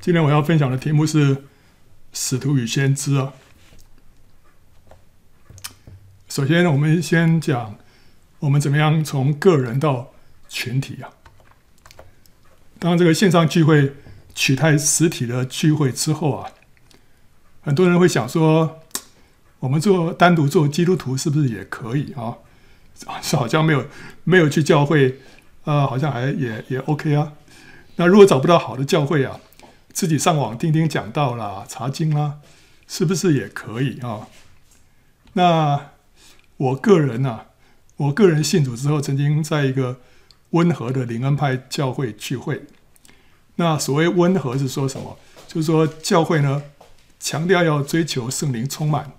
今天我要分享的题目是《使徒与先知》啊。首先，我们先讲我们怎么样从个人到群体啊。当这个线上聚会取代实体的聚会之后啊，很多人会想说，我们做单独做基督徒是不是也可以啊？好像没有没有去教会啊，好像还也也 OK 啊。那如果找不到好的教会啊，自己上网听听讲道啦、查经啦，是不是也可以啊？那我个人啊，我个人信主之后，曾经在一个温和的灵恩派教会聚会。那所谓温和是说什么？就是说教会呢，强调要追求圣灵充满，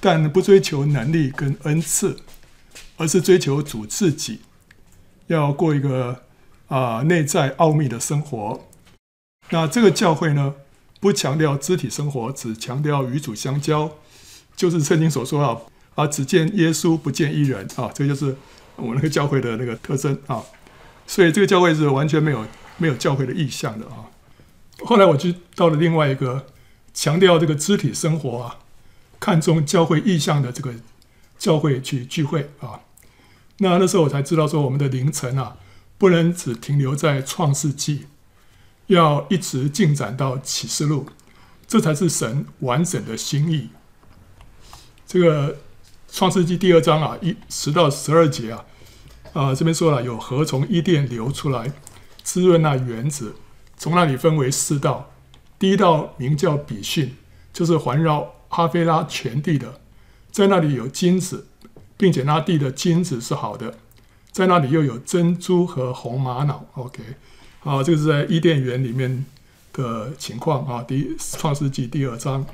但不追求能力跟恩赐，而是追求主自己，要过一个啊、呃、内在奥秘的生活。那这个教会呢，不强调肢体生活，只强调与主相交，就是圣经所说啊，啊，只见耶稣不见一人啊，这就是我那个教会的那个特征啊。所以这个教会是完全没有没有教会的意向的啊。后来我就到了另外一个强调这个肢体生活啊，看重教会意向的这个教会去聚会啊。那那时候我才知道说，我们的灵程啊，不能只停留在创世纪。要一直进展到启示录，这才是神完整的心意。这个创世纪第二章啊，一十到十二节啊，啊这边说了，有河从伊甸流出来，滋润那园子，从那里分为四道，第一道名叫比逊，就是环绕哈菲拉全地的，在那里有金子，并且那地的金子是好的，在那里又有珍珠和红玛瑙。OK。啊，这个是在伊甸园里面的情况啊。第一创世纪第二章，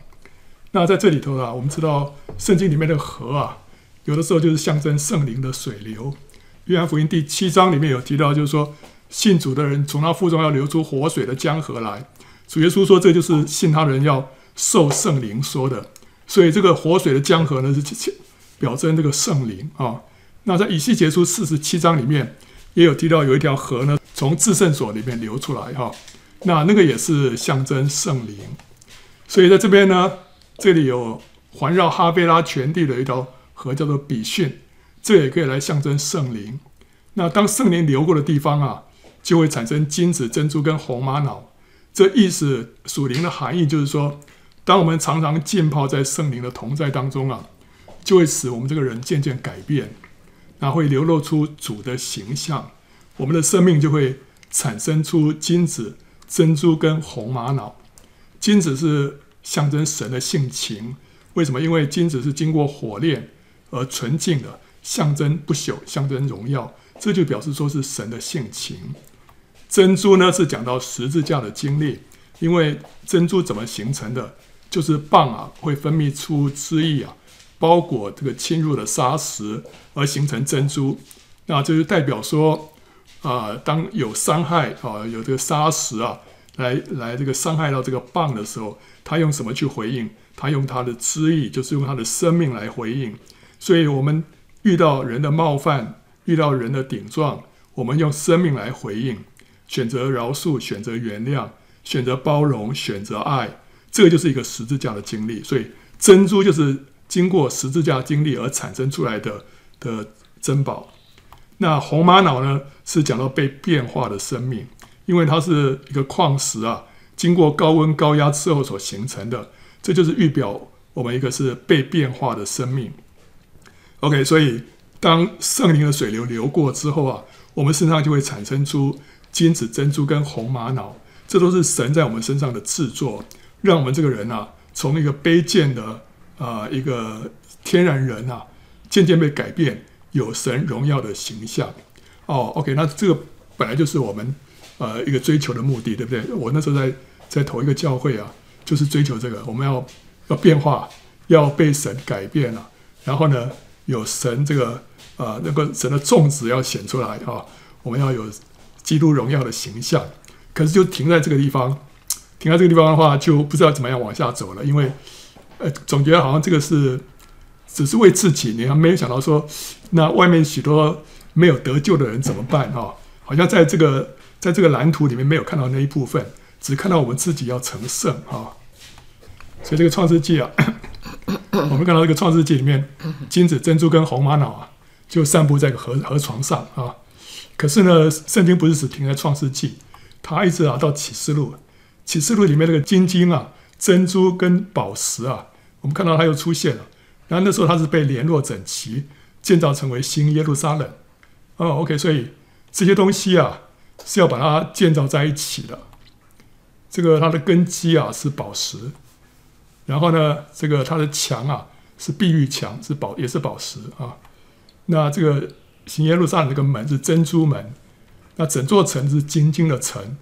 那在这里头啊，我们知道圣经里面的河啊，有的时候就是象征圣灵的水流。约翰福音第七章里面有提到，就是说信主的人从他腹中要流出活水的江河来。主耶稣说，这就是信他的人要受圣灵说的。所以这个活水的江河呢，是表征这个圣灵啊。那在以西结书四十七章里面也有提到，有一条河呢。从至圣所里面流出来哈，那那个也是象征圣灵，所以在这边呢，这里有环绕哈菲拉全地的一条河叫做比逊，这也可以来象征圣灵。那当圣灵流过的地方啊，就会产生金子、珍珠跟红玛瑙。这意思属灵的含义就是说，当我们常常浸泡在圣灵的同在当中啊，就会使我们这个人渐渐改变，那会流露出主的形象。我们的生命就会产生出金子、珍珠跟红玛瑙。金子是象征神的性情，为什么？因为金子是经过火炼而纯净的，象征不朽，象征荣耀。这就表示说是神的性情。珍珠呢，是讲到十字架的经历，因为珍珠怎么形成的？就是蚌啊会分泌出汁液啊，包裹这个侵入的砂石而形成珍珠。那这就代表说。啊、当有伤害啊，有这个砂石啊，来来这个伤害到这个蚌的时候，他用什么去回应？他用他的汁液，就是用他的生命来回应。所以，我们遇到人的冒犯，遇到人的顶撞，我们用生命来回应，选择饶恕，选择原谅，选择包容，选择爱，这个就是一个十字架的经历。所以，珍珠就是经过十字架经历而产生出来的的珍宝。那红玛瑙呢，是讲到被变化的生命，因为它是一个矿石啊，经过高温高压之后所形成的，这就是预表我们一个是被变化的生命。OK，所以当圣灵的水流流过之后啊，我们身上就会产生出金子、珍珠跟红玛瑙，这都是神在我们身上的制作，让我们这个人啊，从一个卑贱的啊、呃、一个天然人啊，渐渐被改变。有神荣耀的形象，哦，OK，那这个本来就是我们呃一个追求的目的，对不对？我那时候在在头一个教会啊，就是追求这个，我们要要变化，要被神改变了，然后呢，有神这个呃那个神的种子要显出来啊、我们要有基督荣耀的形象。可是就停在这个地方，停在这个地方的话，就不知道怎么样往下走了，因为呃总觉得好像这个是。只是为自己，你还没有想到说，那外面许多没有得救的人怎么办啊？好像在这个在这个蓝图里面没有看到那一部分，只看到我们自己要成圣啊。所以这个创世纪啊，我们看到这个创世纪里面，金子、珍珠跟红玛瑙啊，就散布在河河床上啊。可是呢，圣经不是只停在创世纪，它一直啊到启示录。启示录里面那个金晶啊、珍珠跟宝石啊，我们看到它又出现了。然后那时候它是被联络整齐，建造成为新耶路撒冷。哦，OK，所以这些东西啊是要把它建造在一起的。这个它的根基啊是宝石，然后呢，这个它的墙啊是碧玉墙，是宝也是宝石啊。那这个新耶路撒冷这个门是珍珠门，那整座城是金晶的城，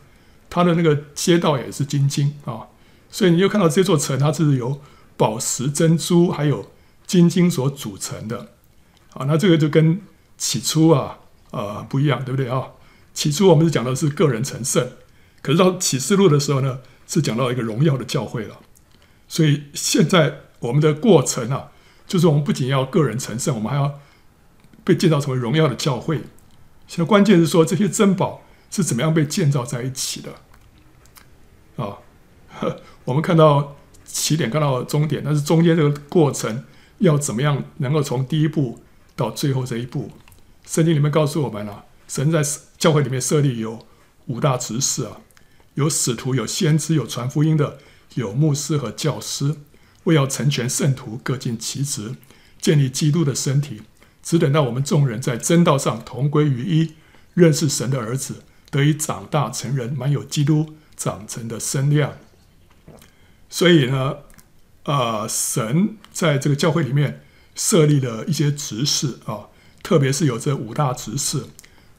它的那个街道也是金晶啊。所以你就看到这座城，它是由宝石、珍珠还有金晶所组成的。啊，那这个就跟起初啊。呃，不一样，对不对啊？起初我们是讲的是个人成圣，可是到启示录的时候呢，是讲到一个荣耀的教会了。所以现在我们的过程啊，就是我们不仅要个人成圣，我们还要被建造成为荣耀的教会。现在关键是说，这些珍宝是怎么样被建造在一起的啊？我们看到起点，看到终点，但是中间这个过程要怎么样能够从第一步到最后这一步？圣经里面告诉我们啊，神在教会里面设立有五大职事啊，有使徒、有先知、有传福音的、有牧师和教师，为要成全圣徒，各尽其职，建立基督的身体，只等到我们众人在真道上同归于一，认识神的儿子，得以长大成人，满有基督长成的身量。所以呢，啊、呃，神在这个教会里面设立了一些职事啊。特别是有这五大职事，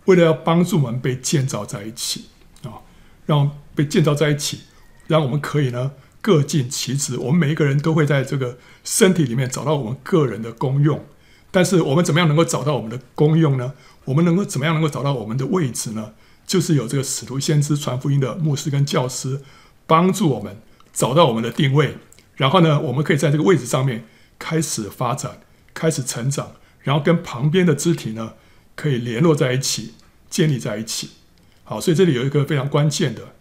为了要帮助我们被建造在一起啊，让被建造在一起，让我们可以呢各尽其职。我们每一个人都会在这个身体里面找到我们个人的功用，但是我们怎么样能够找到我们的功用呢？我们能够怎么样能够找到我们的位置呢？就是有这个使徒、先知、传福音的牧师跟教师帮助我们找到我们的定位，然后呢，我们可以在这个位置上面开始发展，开始成长。然后跟旁边的肢体呢，可以联络在一起，建立在一起。好，所以这里有一个非常关键的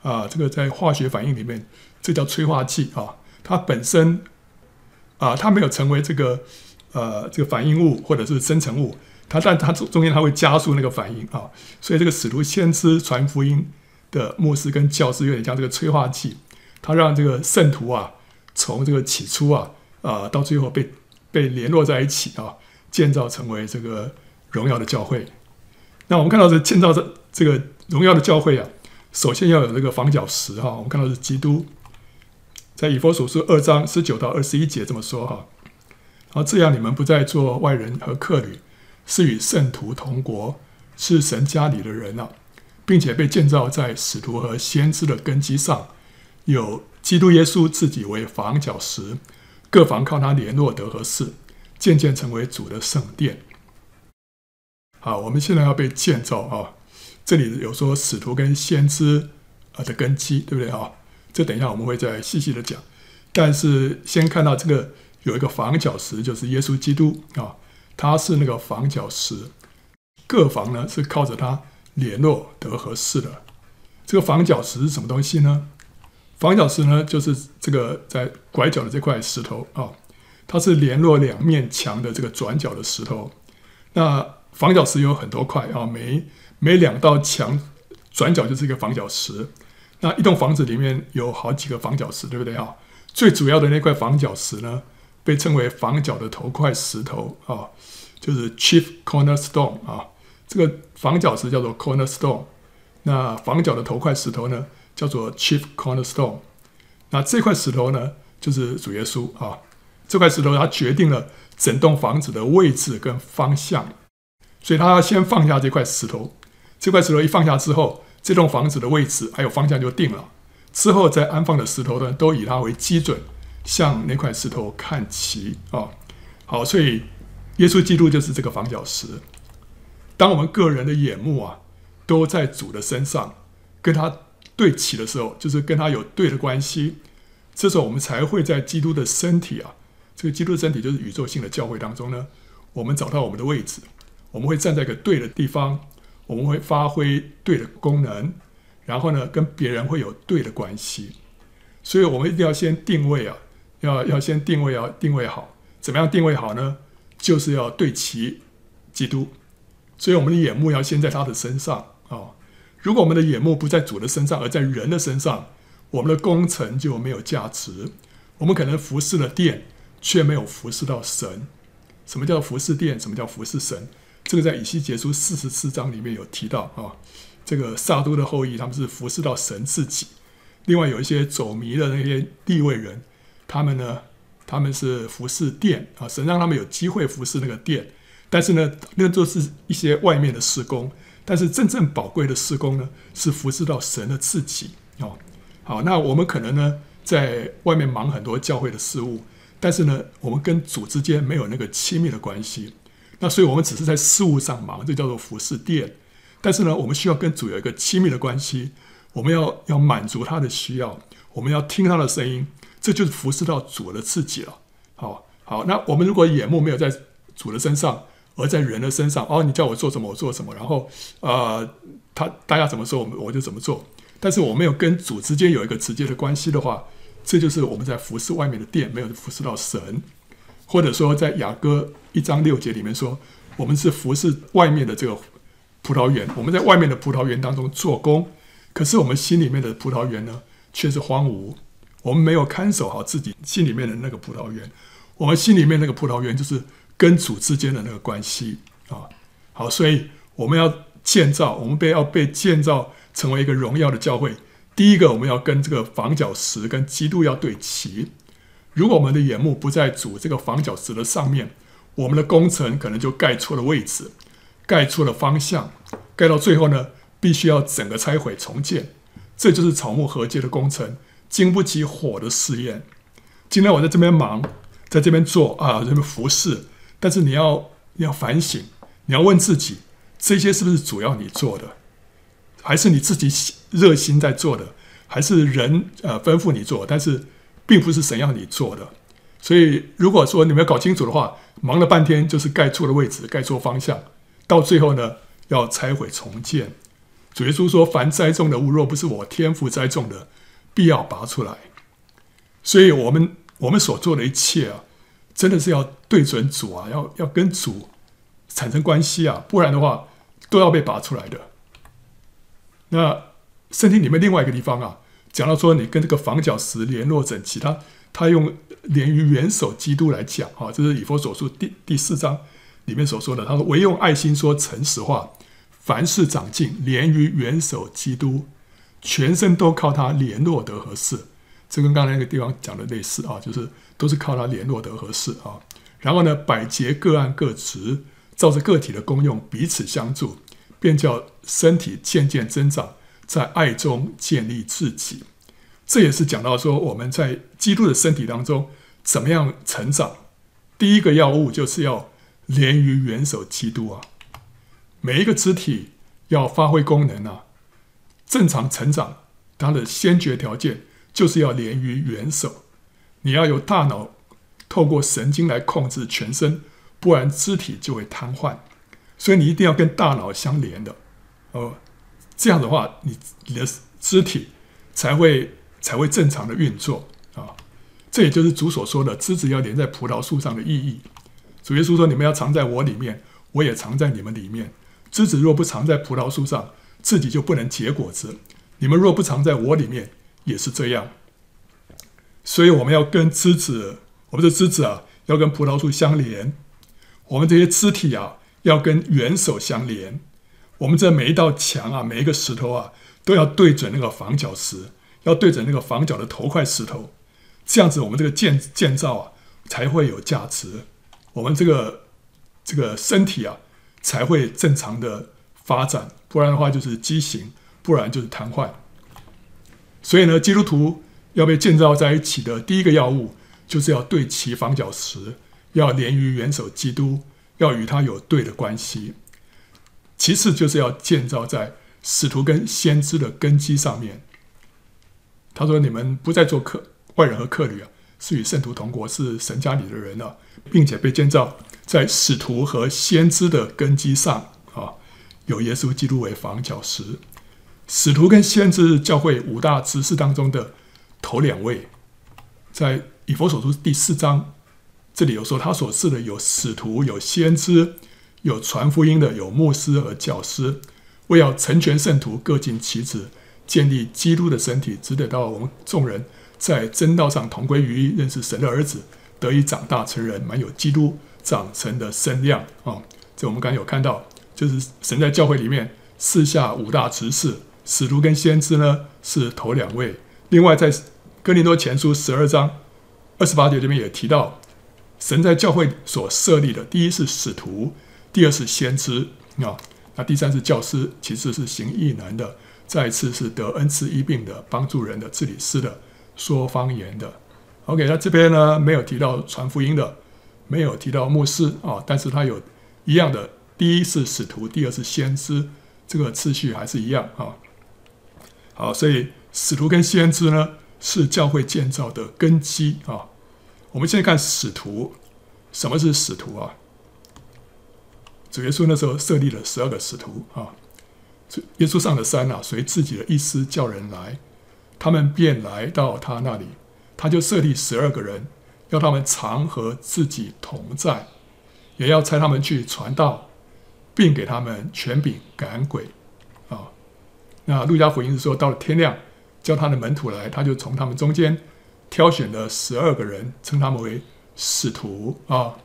啊，这个在化学反应里面，这叫催化剂啊。它本身啊，它没有成为这个呃这个反应物或者是生成物，它但它中中间它会加速那个反应啊。所以这个使徒、先知、传福音的牧师跟教师有点像这个催化剂，他让这个圣徒啊，从这个起初啊啊到最后被被联络在一起啊。建造成为这个荣耀的教会。那我们看到这建造这这个荣耀的教会啊，首先要有这个房角石哈。我们看到是基督，在以弗所书二章十九到二十一节这么说哈。然后这样你们不再做外人和客旅，是与圣徒同国，是神家里的人了，并且被建造在使徒和先知的根基上，有基督耶稣自己为房角石，各房靠他联络得合适。渐渐成为主的圣殿。好，我们现在要被建造啊！这里有说使徒跟先知啊的根基，对不对啊？这等一下我们会再细细的讲。但是先看到这个有一个房角石，就是耶稣基督啊，他是那个房角石，各房呢是靠着他联络得合适的。这个房角石是什么东西呢？房角石呢，就是这个在拐角的这块石头啊。它是联络两面墙的这个转角的石头，那房角石有很多块啊，每每两道墙转角就是一个房角石。那一栋房子里面有好几个房角石，对不对啊？最主要的那块房角石呢，被称为房角的头块石头啊，就是 chief cornerstone 啊。这个房角石叫做 cornerstone，那房角的头块石头呢，叫做 chief cornerstone。那这块石头呢，就是主耶稣啊。这块石头它决定了整栋房子的位置跟方向，所以他要先放下这块石头。这块石头一放下之后，这栋房子的位置还有方向就定了。之后再安放的石头呢，都以它为基准，向那块石头看齐啊。好，所以耶稣基督就是这个房角石。当我们个人的眼目啊，都在主的身上，跟他对齐的时候，就是跟他有对的关系，这时候我们才会在基督的身体啊。这个基督的身体就是宇宙性的教会当中呢，我们找到我们的位置，我们会站在一个对的地方，我们会发挥对的功能，然后呢，跟别人会有对的关系。所以我们一定要先定位啊，要要先定位，要定位好。怎么样定位好呢？就是要对齐基督。所以我们的眼目要先在他的身上、如果我们的眼目不在主的身上，而在人的身上，我们的工程就没有价值。我们可能服侍了殿，却没有服侍到神。什么叫服侍殿？什么叫服侍神？这个在以西结书四十四章里面有提到啊。这个撒都的后裔，他们是服侍到神自己。另外有一些走迷的那些地位人，他们呢，他们是服侍殿啊，神让他们有机会服侍那个殿。但是呢，那就是一些外面的施工。但是真正宝贵的施工呢，是服侍到神的自己哦。好，那我们可能呢，在外面忙很多教会的事务，但是呢，我们跟主之间没有那个亲密的关系。那所以我们只是在事务上忙，这叫做服侍殿。但是呢，我们需要跟主有一个亲密的关系，我们要要满足他的需要，我们要听他的声音，这就是服侍到主的自己了。好，好，那我们如果眼目没有在主的身上，而在人的身上，哦，你叫我做什么，我做什么，然后，呃，他大家怎么说，我们我就怎么做。但是我没有跟主之间有一个直接的关系的话，这就是我们在服侍外面的殿，没有服侍到神。或者说，在雅歌一章六节里面说，我们是服侍外面的这个。葡萄园，我们在外面的葡萄园当中做工，可是我们心里面的葡萄园呢，却是荒芜。我们没有看守好自己心里面的那个葡萄园，我们心里面那个葡萄园就是跟主之间的那个关系啊。好，所以我们要建造，我们被要被建造成为一个荣耀的教会。第一个，我们要跟这个房角石跟基督要对齐。如果我们的眼目不在主这个房角石的上面，我们的工程可能就盖错了位置。盖错了方向，盖到最后呢，必须要整个拆毁重建，这就是草木合接的工程，经不起火的试验。今天我在这边忙，在这边做啊，这边服侍，但是你要你要反省，你要问自己，这些是不是主要你做的，还是你自己热心在做的，还是人呃吩咐你做，但是并不是神要你做的。所以如果说你没有搞清楚的话，忙了半天就是盖错了位置，盖错方向。到最后呢，要拆毁重建。主耶稣说：“凡栽种的物，若不是我天父栽种的，必要拔出来。”所以，我们我们所做的一切啊，真的是要对准主啊，要要跟主产生关系啊，不然的话，都要被拔出来的。那圣经里面另外一个地方啊，讲到说，你跟这个房角石联络整齐，他他用连于元首基督来讲啊，这是以弗所书第第四章。里面所说的，他说：“唯用爱心说诚实话，凡事长进，连于元首基督，全身都靠他联络得合适。”这跟刚才那个地方讲的类似啊，就是都是靠他联络得合适啊。然后呢，百节各按各职，照着个体的功用彼此相助，便叫身体渐渐增长，在爱中建立自己。这也是讲到说我们在基督的身体当中怎么样成长。第一个要务就是要。连于元首基督啊，每一个肢体要发挥功能啊，正常成长，它的先决条件就是要连于元首。你要有大脑透过神经来控制全身，不然肢体就会瘫痪。所以你一定要跟大脑相连的哦，这样的话，你你的肢体才会才会正常的运作啊。这也就是主所说的枝子要连在葡萄树上的意义。主耶稣说：“你们要藏在我里面，我也藏在你们里面。枝子若不藏在葡萄树上，自己就不能结果子。你们若不藏在我里面，也是这样。所以我们要跟枝子，我们的枝子啊，要跟葡萄树相连。我们这些肢体啊，要跟元首相连。我们这每一道墙啊，每一个石头啊，都要对准那个房角石，要对准那个房角的头块石头。这样子，我们这个建建造啊，才会有价值。”我们这个这个身体啊，才会正常的发展，不然的话就是畸形，不然就是瘫痪。所以呢，基督徒要被建造在一起的第一个要务，就是要对齐房角石，要连于元首基督，要与他有对的关系。其次就是要建造在使徒跟先知的根基上面。他说：“你们不再做客外人和客旅啊，是与圣徒同国，是神家里的人了。”并且被建造在使徒和先知的根基上啊，有耶稣基督为房角石。使徒跟先知是教会五大执事当中的头两位，在以弗所书第四章，这里有说他所赐的有使徒、有先知、有传福音的、有牧师和教师，为要成全圣徒，各尽其职，建立基督的身体，只等到我们众人在真道上同归于一，认识神的儿子，得以长大成人，满有基督长成的身量啊！这我们刚有看到，就是神在教会里面四下五大执事。使徒跟先知呢是头两位，另外在哥林多前书十二章二十八节这边也提到，神在教会所设立的，第一是使徒，第二是先知啊，那第三是教师，其次是行异能的，再次是得恩赐医病的，帮助人的，治理师的，说方言的。OK，那这边呢没有提到传福音的，没有提到牧师啊，但是他有一样的，第一是使徒，第二是先知，这个次序还是一样啊。好，所以使徒跟先知呢是教会建造的根基啊。我们现在看使徒，什么是使徒啊？主耶稣那时候设立了十二个使徒啊。耶稣上了山啊，随自己的意思叫人来，他们便来到他那里，他就设立十二个人，要他们常和自己同在，也要差他们去传道，并给他们权柄赶鬼啊。那路加福音是说，到了天亮，叫他的门徒来，他就从他们中间挑选了十二个人，称他们为使徒啊。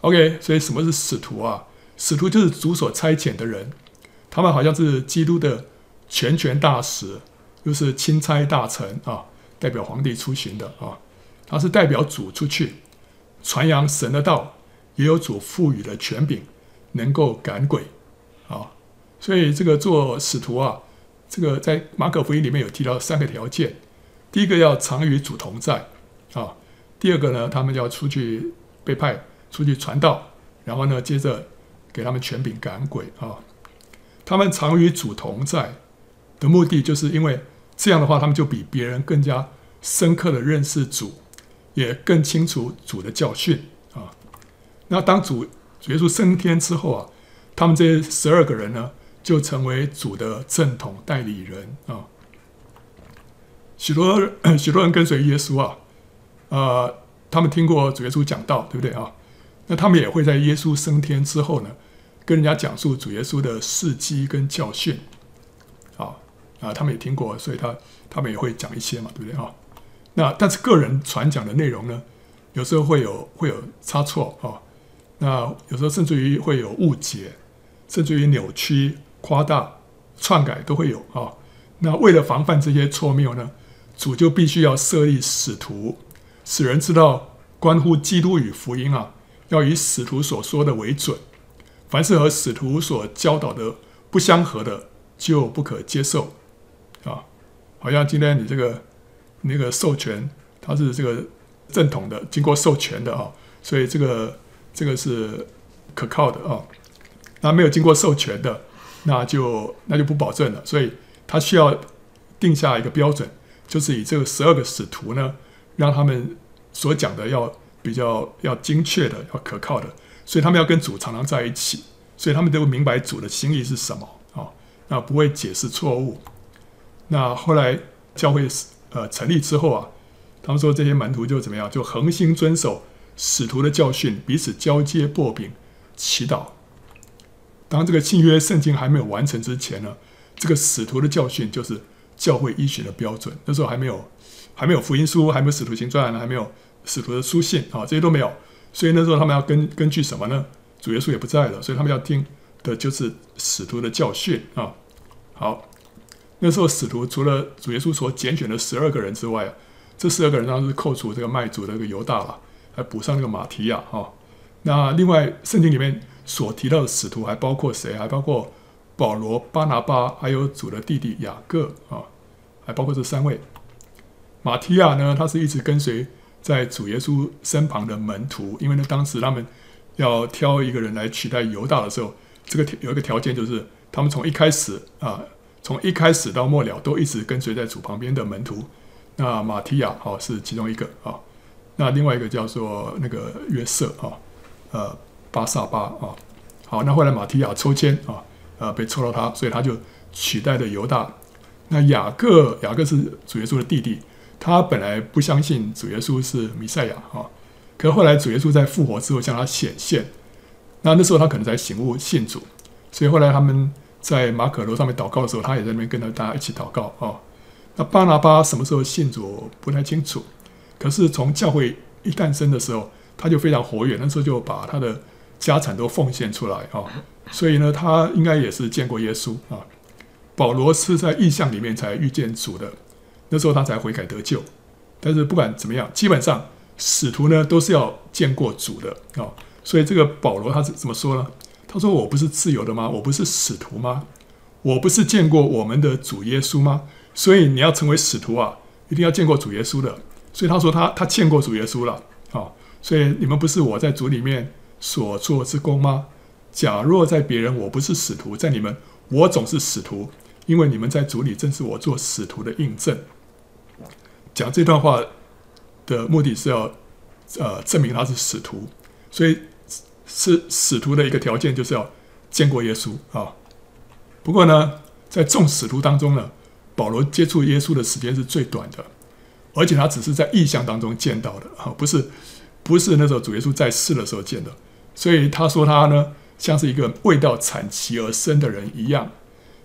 OK，所以什么是使徒啊？使徒就是主所差遣的人，他们好像是基督的全权大使，又是钦差大臣啊，代表皇帝出巡的啊。他是代表主出去传扬神的道，也有主赋予的权柄，能够赶鬼啊。所以这个做使徒啊。这个在马可福音里面有提到三个条件：第一个要常与主同在啊；第二个呢，他们要出去被派出去传道，然后呢，接着给他们权柄赶鬼啊。他们常与主同在的目的，就是因为这样的话，他们就比别人更加深刻的认识主，也更清楚主的教训啊。那当主主耶稣升天之后啊，他们这十二个人呢，就成为主的正统代理人啊！许多 许多人跟随耶稣啊，呃，他们听过主耶稣讲道，对不对啊？那他们也会在耶稣升天之后呢，跟人家讲述主耶稣的事迹跟教训啊啊！他们也听过，所以他他们也会讲一些嘛，对不对啊？那但是个人传讲的内容呢，有时候会有会有差错啊，那有时候甚至于会有误解，甚至于扭曲。夸大、篡改都会有啊。那为了防范这些错谬呢，主就必须要设立使徒，使人知道关乎基督与福音啊，要以使徒所说的为准。凡是和使徒所教导的不相合的，就不可接受啊。好像今天你这个那个授权，它是这个正统的，经过授权的啊，所以这个这个是可靠的啊。那没有经过授权的。那就那就不保证了，所以他需要定下一个标准，就是以这个十二个使徒呢，让他们所讲的要比较要精确的，要可靠的，所以他们要跟主常常在一起，所以他们都明白主的心意是什么啊，那不会解释错误。那后来教会呃成立之后啊，他们说这些门徒就怎么样，就恒心遵守使徒的教训，彼此交接薄饼，祈祷。当这个新约圣经还没有完成之前呢，这个使徒的教训就是教会依循的标准。那时候还没有，还没有福音书，还没有使徒行传，还没有使徒的书信啊，这些都没有。所以那时候他们要根根据什么呢？主耶稣也不在了，所以他们要听的就是使徒的教训啊。好，那时候使徒除了主耶稣所拣选的十二个人之外，这十二个人当时扣除这个卖主的这个犹大了，还补上那个马提亚哈。那另外圣经里面。所提到的使徒还包括谁？还包括保罗、巴拿巴，还有主的弟弟雅各啊，还包括这三位。马提亚呢，他是一直跟随在主耶稣身旁的门徒，因为呢，当时他们要挑一个人来取代犹大的时候，这个有一个条件就是，他们从一开始啊，从一开始到末了都一直跟随在主旁边的门徒。那马提亚哦是其中一个啊，那另外一个叫做那个约瑟啊，呃。巴萨巴啊，好，那后来马提亚抽签啊，呃，被抽到他，所以他就取代了犹大，那雅各，雅各是主耶稣的弟弟，他本来不相信主耶稣是弥赛亚啊，可后来主耶稣在复活之后向他显现，那那时候他可能才醒悟信主，所以后来他们在马可楼上面祷告的时候，他也在那边跟着大家一起祷告啊。那巴拿巴什么时候信主不太清楚，可是从教会一诞生的时候，他就非常活跃，那时候就把他的家产都奉献出来啊，所以呢，他应该也是见过耶稣啊。保罗是在异象里面才遇见主的，那时候他才悔改得救。但是不管怎么样，基本上使徒呢都是要见过主的啊。所以这个保罗他是怎么说呢？他说：“我不是自由的吗？我不是使徒吗？我不是见过我们的主耶稣吗？所以你要成为使徒啊，一定要见过主耶稣的。所以他说他他见过主耶稣了啊。所以你们不是我在主里面所做之功吗？假若在别人我不是使徒，在你们我总是使徒。”因为你们在主里正是我做使徒的印证。讲这段话的目的是要，呃，证明他是使徒，所以是使徒的一个条件就是要见过耶稣啊。不过呢，在众使徒当中呢，保罗接触耶稣的时间是最短的，而且他只是在异象当中见到的啊，不是不是那时候主耶稣在世的时候见的。所以他说他呢，像是一个未到产期而生的人一样。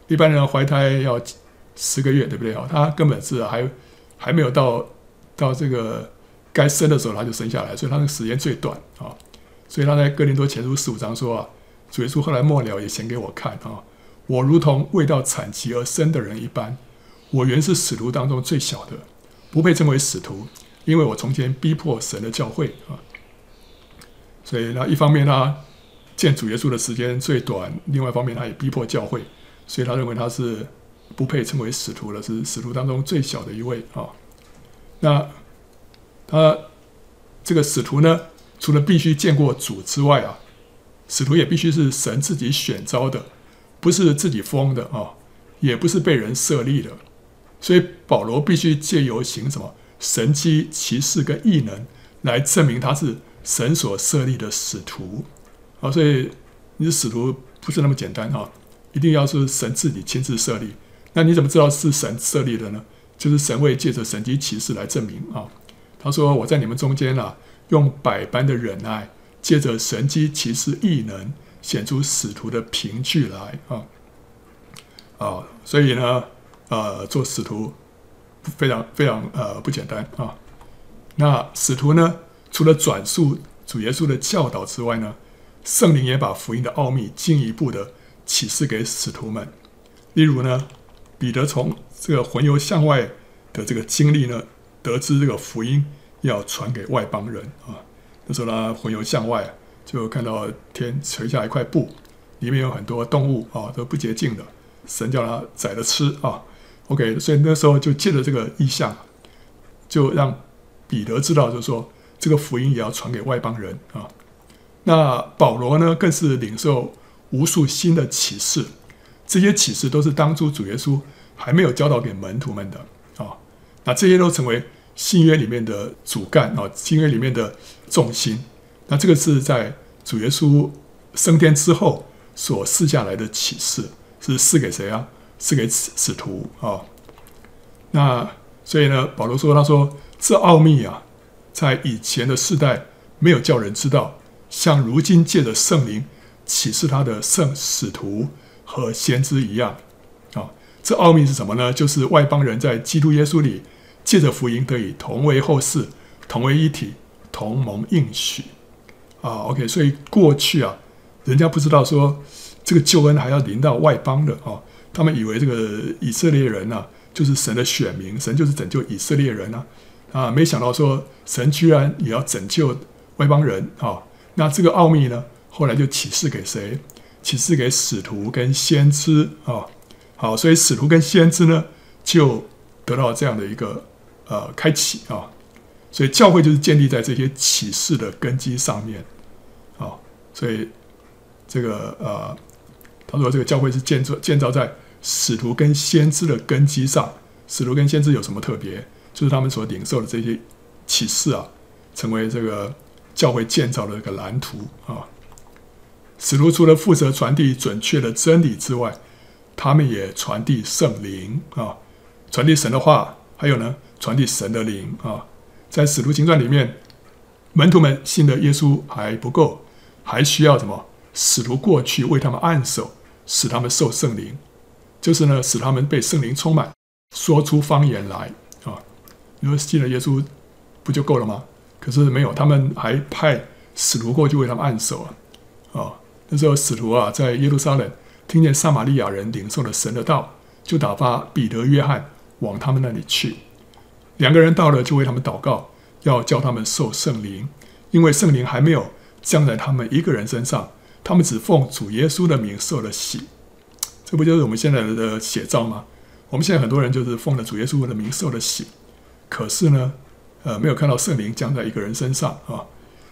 一般人怀胎要十个月，对不对？哈，他根本是还还没有到到这个该生的时候，他就生下来，所以他的时间最短啊。所以他在哥林多前书十五章说啊，主耶稣后来末了也显给我看啊，我如同未到产期而生的人一般，我原是使徒当中最小的，不配称为使徒，因为我从前逼迫神的教会啊。所以呢，一方面他见主耶稣的时间最短，另外一方面他也逼迫教会。所以他认为他是不配称为使徒的，是使徒当中最小的一位啊。那他这个使徒呢，除了必须见过主之外啊，使徒也必须是神自己选召的，不是自己封的啊，也不是被人设立的。所以保罗必须借由行什么神迹、奇事跟异能来证明他是神所设立的使徒啊。所以你使徒不是那么简单啊。一定要是神自己亲自设立，那你怎么知道是神设立的呢？就是神会借着神迹奇事来证明啊。他说：“我在你们中间啊，用百般的忍耐，借着神迹奇事异能，显出使徒的凭据来啊。”啊，所以呢，呃，做使徒非常非常呃不简单啊。那使徒呢，除了转述主耶稣的教导之外呢，圣灵也把福音的奥秘进一步的。启示给使徒们，例如呢，彼得从这个魂游向外的这个经历呢，得知这个福音要传给外邦人啊。那时候呢，魂游向外，就看到天垂下一块布，里面有很多动物啊，都不洁净的，神叫他宰了吃啊。OK，所以那时候就借着这个意象，就让彼得知道，就是说这个福音也要传给外邦人啊。那保罗呢，更是领受。无数新的启示，这些启示都是当初主耶稣还没有教导给门徒们的啊。那这些都成为新约里面的主干啊，新约里面的重心。那这个是在主耶稣升天之后所赐下来的启示，是赐给谁啊？赐给使使徒啊。那所以呢，保罗说：“他说这奥秘啊，在以前的世代没有叫人知道，像如今借着圣灵。”启示他的圣使徒和先知一样啊，这奥秘是什么呢？就是外邦人在基督耶稣里借着福音得以同为后世，同为一体，同蒙应许啊。OK，所以过去啊，人家不知道说这个救恩还要临到外邦的啊，他们以为这个以色列人呢、啊、就是神的选民，神就是拯救以色列人啊啊，没想到说神居然也要拯救外邦人啊。那这个奥秘呢？后来就启示给谁？启示给使徒跟先知啊。好，所以使徒跟先知呢，就得到这样的一个呃开启啊。所以教会就是建立在这些启示的根基上面啊。所以这个呃，他说这个教会是建造建造在使徒跟先知的根基上。使徒跟先知有什么特别？就是他们所领受的这些启示啊，成为这个教会建造的一个蓝图啊。使徒除了负责传递准确的真理之外，他们也传递圣灵啊，传递神的话，还有呢，传递神的灵啊。在使徒行传里面，门徒们信的耶稣还不够，还需要什么？使徒过去为他们按手，使他们受圣灵，就是呢，使他们被圣灵充满，说出方言来。你说信了耶稣不就够了吗？可是没有，他们还派使徒过去为他们按手啊。啊，那时候使徒啊，在耶路撒冷听见撒玛利亚人领受了神的道，就打发彼得、约翰往他们那里去。两个人到了，就为他们祷告，要叫他们受圣灵，因为圣灵还没有降在他们一个人身上。他们只奉主耶稣的名受了洗，这不就是我们现在的写照吗？我们现在很多人就是奉了主耶稣的名受了洗，可是呢，呃，没有看到圣灵降在一个人身上啊。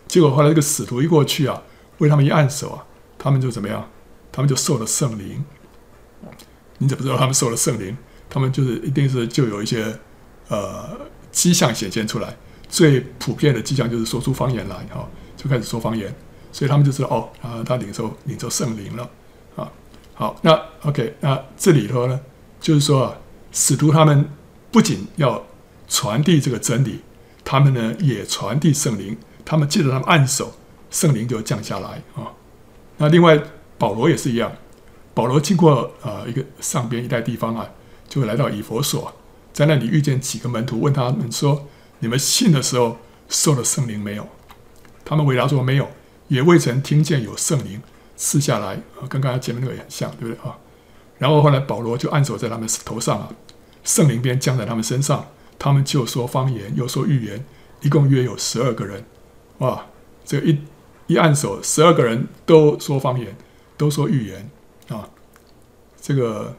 结果后来这个使徒一过去啊，为他们一按手啊，他们就怎么样？他们就受了圣灵。你怎么知道他们受了圣灵？他们就是一定是就有一些呃迹象显现出来。最普遍的迹象就是说出方言来哈，就开始说方言。所以他们就知道哦，啊，他领受领受圣灵了，啊，好，那 OK，那这里头呢，就是说啊，使徒他们不仅要传递这个真理，他们呢也传递圣灵，他们借着他们按手，圣灵就降下来啊。那另外保罗也是一样，保罗经过啊一个上边一带地方啊，就会来到以弗所，在那里遇见几个门徒，问他们说：“你们信的时候受了圣灵没有？”他们回答说：“没有。”也未曾听见有圣灵赐下来啊，跟刚才前面那个也很像，对不对啊？然后后来保罗就按手在他们头上啊，圣灵便降在他们身上，他们就说方言，又说预言，一共约有十二个人。哇，这一一按手，十二个人都说方言，都说预言啊。这个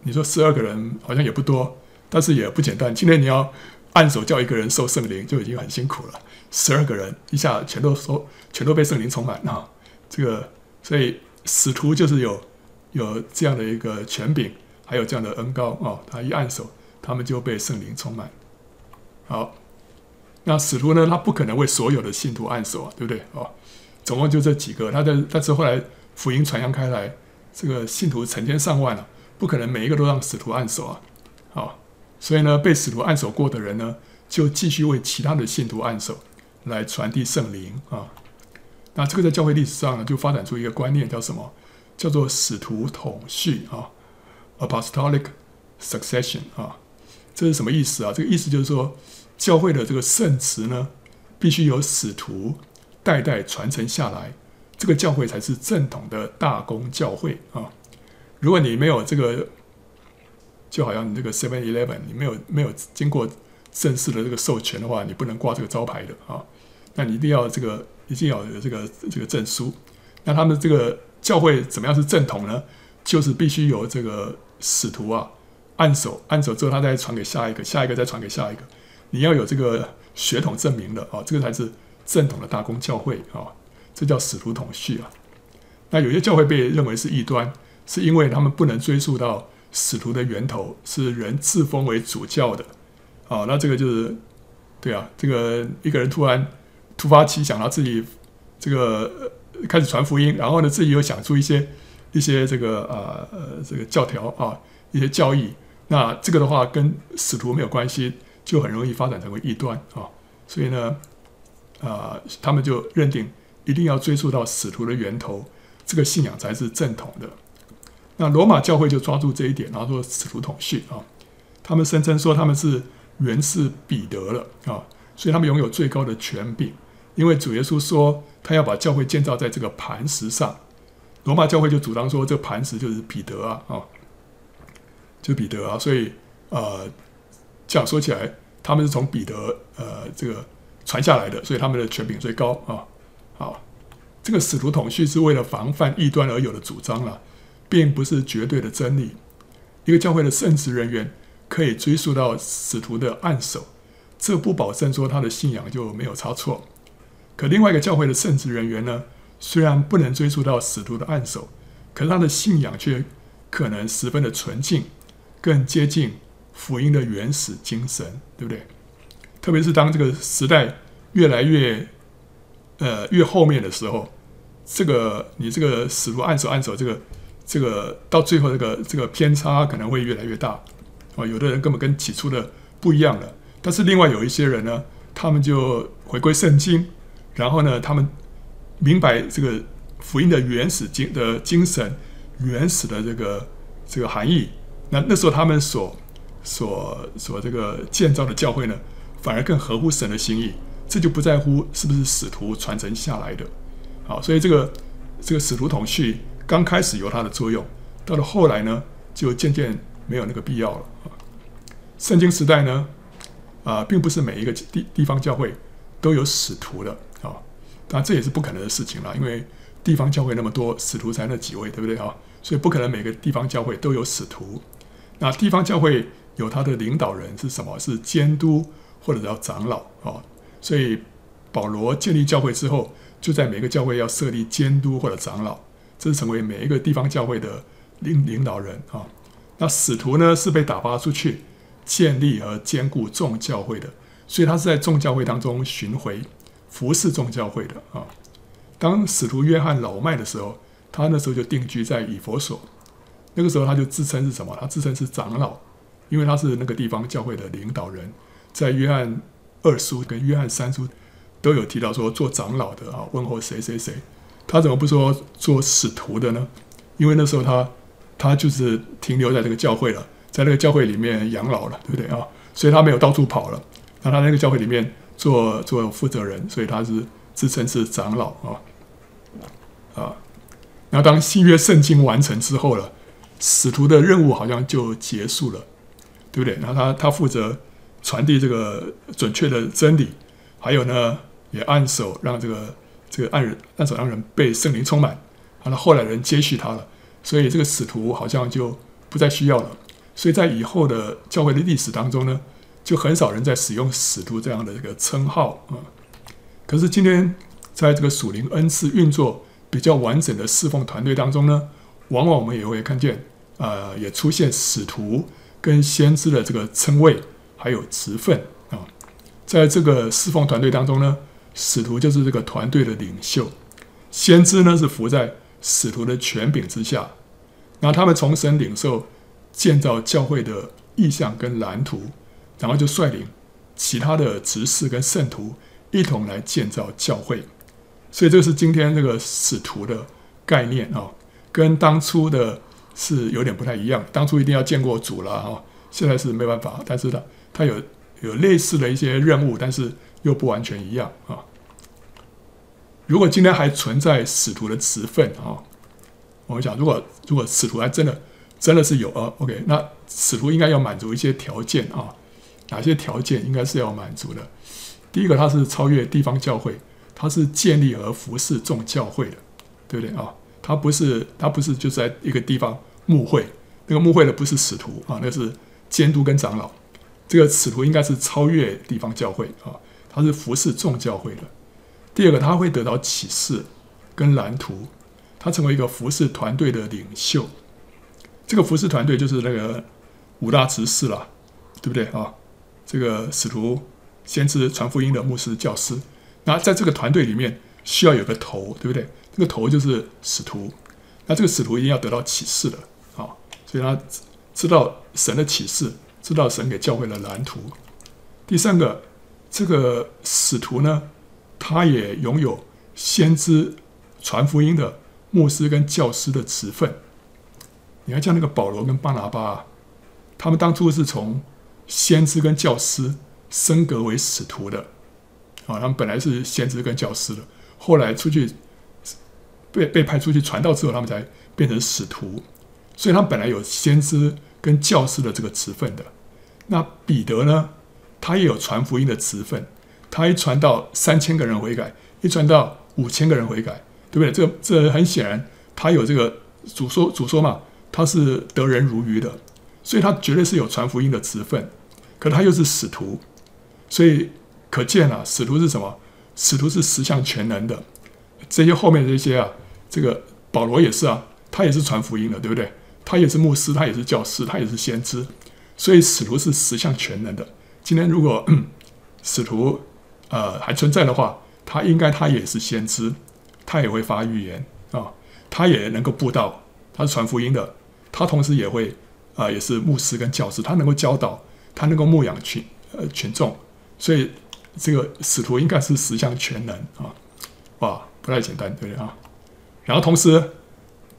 你说十二个人好像也不多，但是也不简单。今天你要按手叫一个人受圣灵，就已经很辛苦了。十二个人一下全都说，全都被圣灵充满啊！这个，所以使徒就是有有这样的一个权柄，还有这样的恩膏啊！他一按手，他们就被圣灵充满。好，那使徒呢？他不可能为所有的信徒按手啊，对不对？哦，总共就这几个。他的，但是后来福音传扬开来，这个信徒成千上万了，不可能每一个都让使徒按手啊！好，所以呢，被使徒按手过的人呢，就继续为其他的信徒按手。来传递圣灵啊，那这个在教会历史上呢，就发展出一个观念，叫什么？叫做使徒统序啊，apostolic succession 啊，这是什么意思啊？这个意思就是说，教会的这个圣职呢，必须由使徒代代传承下来，这个教会才是正统的大公教会啊。如果你没有这个，就好像你这个 Seven Eleven，你没有没有经过正式的这个授权的话，你不能挂这个招牌的啊。那你一定要这个，一定要有这个这个证书。那他们这个教会怎么样是正统呢？就是必须有这个使徒啊，按手按手之后，他再传给下一个，下一个再传给下一个。你要有这个血统证明的啊，这个才是正统的大公教会啊。这叫使徒统序啊。那有些教会被认为是异端，是因为他们不能追溯到使徒的源头，是人自封为主教的啊。那这个就是对啊，这个一个人突然。突发奇想，他自己这个开始传福音，然后呢，自己又想出一些一些这个啊呃这个教条啊，一些教义。那这个的话跟使徒没有关系，就很容易发展成为异端啊。所以呢，啊、他们就认定一定要追溯到使徒的源头，这个信仰才是正统的。那罗马教会就抓住这一点，然后说使徒统序啊，他们声称说他们是原是彼得了啊，所以他们拥有最高的权柄。因为主耶稣说他要把教会建造在这个磐石上，罗马教会就主张说这个磐石就是彼得啊，啊，就彼得啊，所以呃，这样说起来，他们是从彼得呃这个传下来的，所以他们的权柄最高啊。好，这个使徒统序是为了防范异端而有的主张了，并不是绝对的真理。一个教会的圣职人员可以追溯到使徒的按手，这不保证说他的信仰就没有差错。可另外一个教会的圣职人员呢，虽然不能追溯到使徒的按手，可是他的信仰却可能十分的纯净，更接近福音的原始精神，对不对？特别是当这个时代越来越呃越后面的时候，这个你这个死路按手按手，这个这个到最后这个这个偏差可能会越来越大啊，有的人根本跟起初的不一样了。但是另外有一些人呢，他们就回归圣经，然后呢，他们明白这个福音的原始精的精神、原始的这个这个含义。那那时候他们所所所这个建造的教会呢，反而更合乎神的心意。这就不在乎是不是使徒传承下来的。好，所以这个这个使徒统训刚开始有它的作用，到了后来呢，就渐渐没有那个必要了。圣经时代呢，啊，并不是每一个地地方教会都有使徒的啊，当然这也是不可能的事情了，因为地方教会那么多，使徒才那几位，对不对啊？所以不可能每个地方教会都有使徒。那地方教会有他的领导人是什么？是监督或者叫长老啊。所以保罗建立教会之后，就在每个教会要设立监督或者长老，这是成为每一个地方教会的领领导人啊。那使徒呢，是被打发出去。建立和坚固众教会的，所以他是在众教会当中巡回服侍众教会的啊。当使徒约翰老迈的时候，他那时候就定居在以弗所，那个时候他就自称是什么？他自称是长老，因为他是那个地方教会的领导人。在约翰二书跟约翰三书都有提到说，做长老的啊，问候谁谁谁。他怎么不说做使徒的呢？因为那时候他他就是停留在这个教会了。在那个教会里面养老了，对不对啊？所以他没有到处跑了。那他那个教会里面做做负责人，所以他是自称是长老啊啊。然后当新约圣经完成之后了，使徒的任务好像就结束了，对不对？然后他他负责传递这个准确的真理，还有呢，也按手让这个这个按人按手让人被圣灵充满。然后后来人接续他了，所以这个使徒好像就不再需要了。所以在以后的教会的历史当中呢，就很少人在使用使徒这样的这个称号啊。可是今天在这个属灵恩赐运作比较完整的侍奉团队当中呢，往往我们也会看见，呃，也出现使徒跟先知的这个称谓还有职分啊。在这个侍奉团队当中呢，使徒就是这个团队的领袖，先知呢是服在使徒的权柄之下，那他们从神领受。建造教会的意向跟蓝图，然后就率领其他的执事跟圣徒一同来建造教会。所以这是今天这个使徒的概念啊，跟当初的是有点不太一样。当初一定要见过主了啊，现在是没办法。但是呢，他有有类似的一些任务，但是又不完全一样啊。如果今天还存在使徒的职分啊，我们讲，如果如果使徒还真的。真的是有啊，OK，那使徒应该要满足一些条件啊，哪些条件应该是要满足的？第一个，他是超越地方教会，他是建立和服侍众教会的，对不对啊？他不是，他不是就在一个地方牧会，那个牧会的不是使徒啊，那是监督跟长老。这个使徒应该是超越地方教会啊，他是服侍众教会的。第二个，他会得到启示跟蓝图，他成为一个服侍团队的领袖。这个服侍团队就是那个五大执事了，对不对啊？这个使徒、先知、传福音的牧师、教师，那在这个团队里面需要有个头，对不对？这个头就是使徒。那这个使徒一定要得到启示的啊，所以他知道神的启示，知道神给教会的蓝图。第三个，这个使徒呢，他也拥有先知、传福音的牧师跟教师的职分。你看，像那个保罗跟巴拿巴，他们当初是从先知跟教师升格为使徒的，啊，他们本来是先知跟教师的，后来出去被被派出去传道之后，他们才变成使徒，所以他们本来有先知跟教师的这个职分的。那彼得呢，他也有传福音的职分，他一传到三千个人悔改，一传到五千个人悔改，对不对？这这很显然，他有这个主说主说嘛。他是得人如鱼的，所以他绝对是有传福音的职分，可他又是使徒，所以可见啊，使徒是什么？使徒是十项全能的。这些后面这些啊，这个保罗也是啊，他也是传福音的，对不对？他也是牧师，他也是教师，他也是先知，所以使徒是十项全能的。今天如果使徒呃还存在的话，他应该他也是先知，他也会发预言啊，他也能够布道，他是传福音的。他同时也会啊、也是牧师跟教师，他能够教导，他能够牧养群呃群众，所以这个使徒应该是十项全能啊，哇，不太简单，对不对啊？然后同时，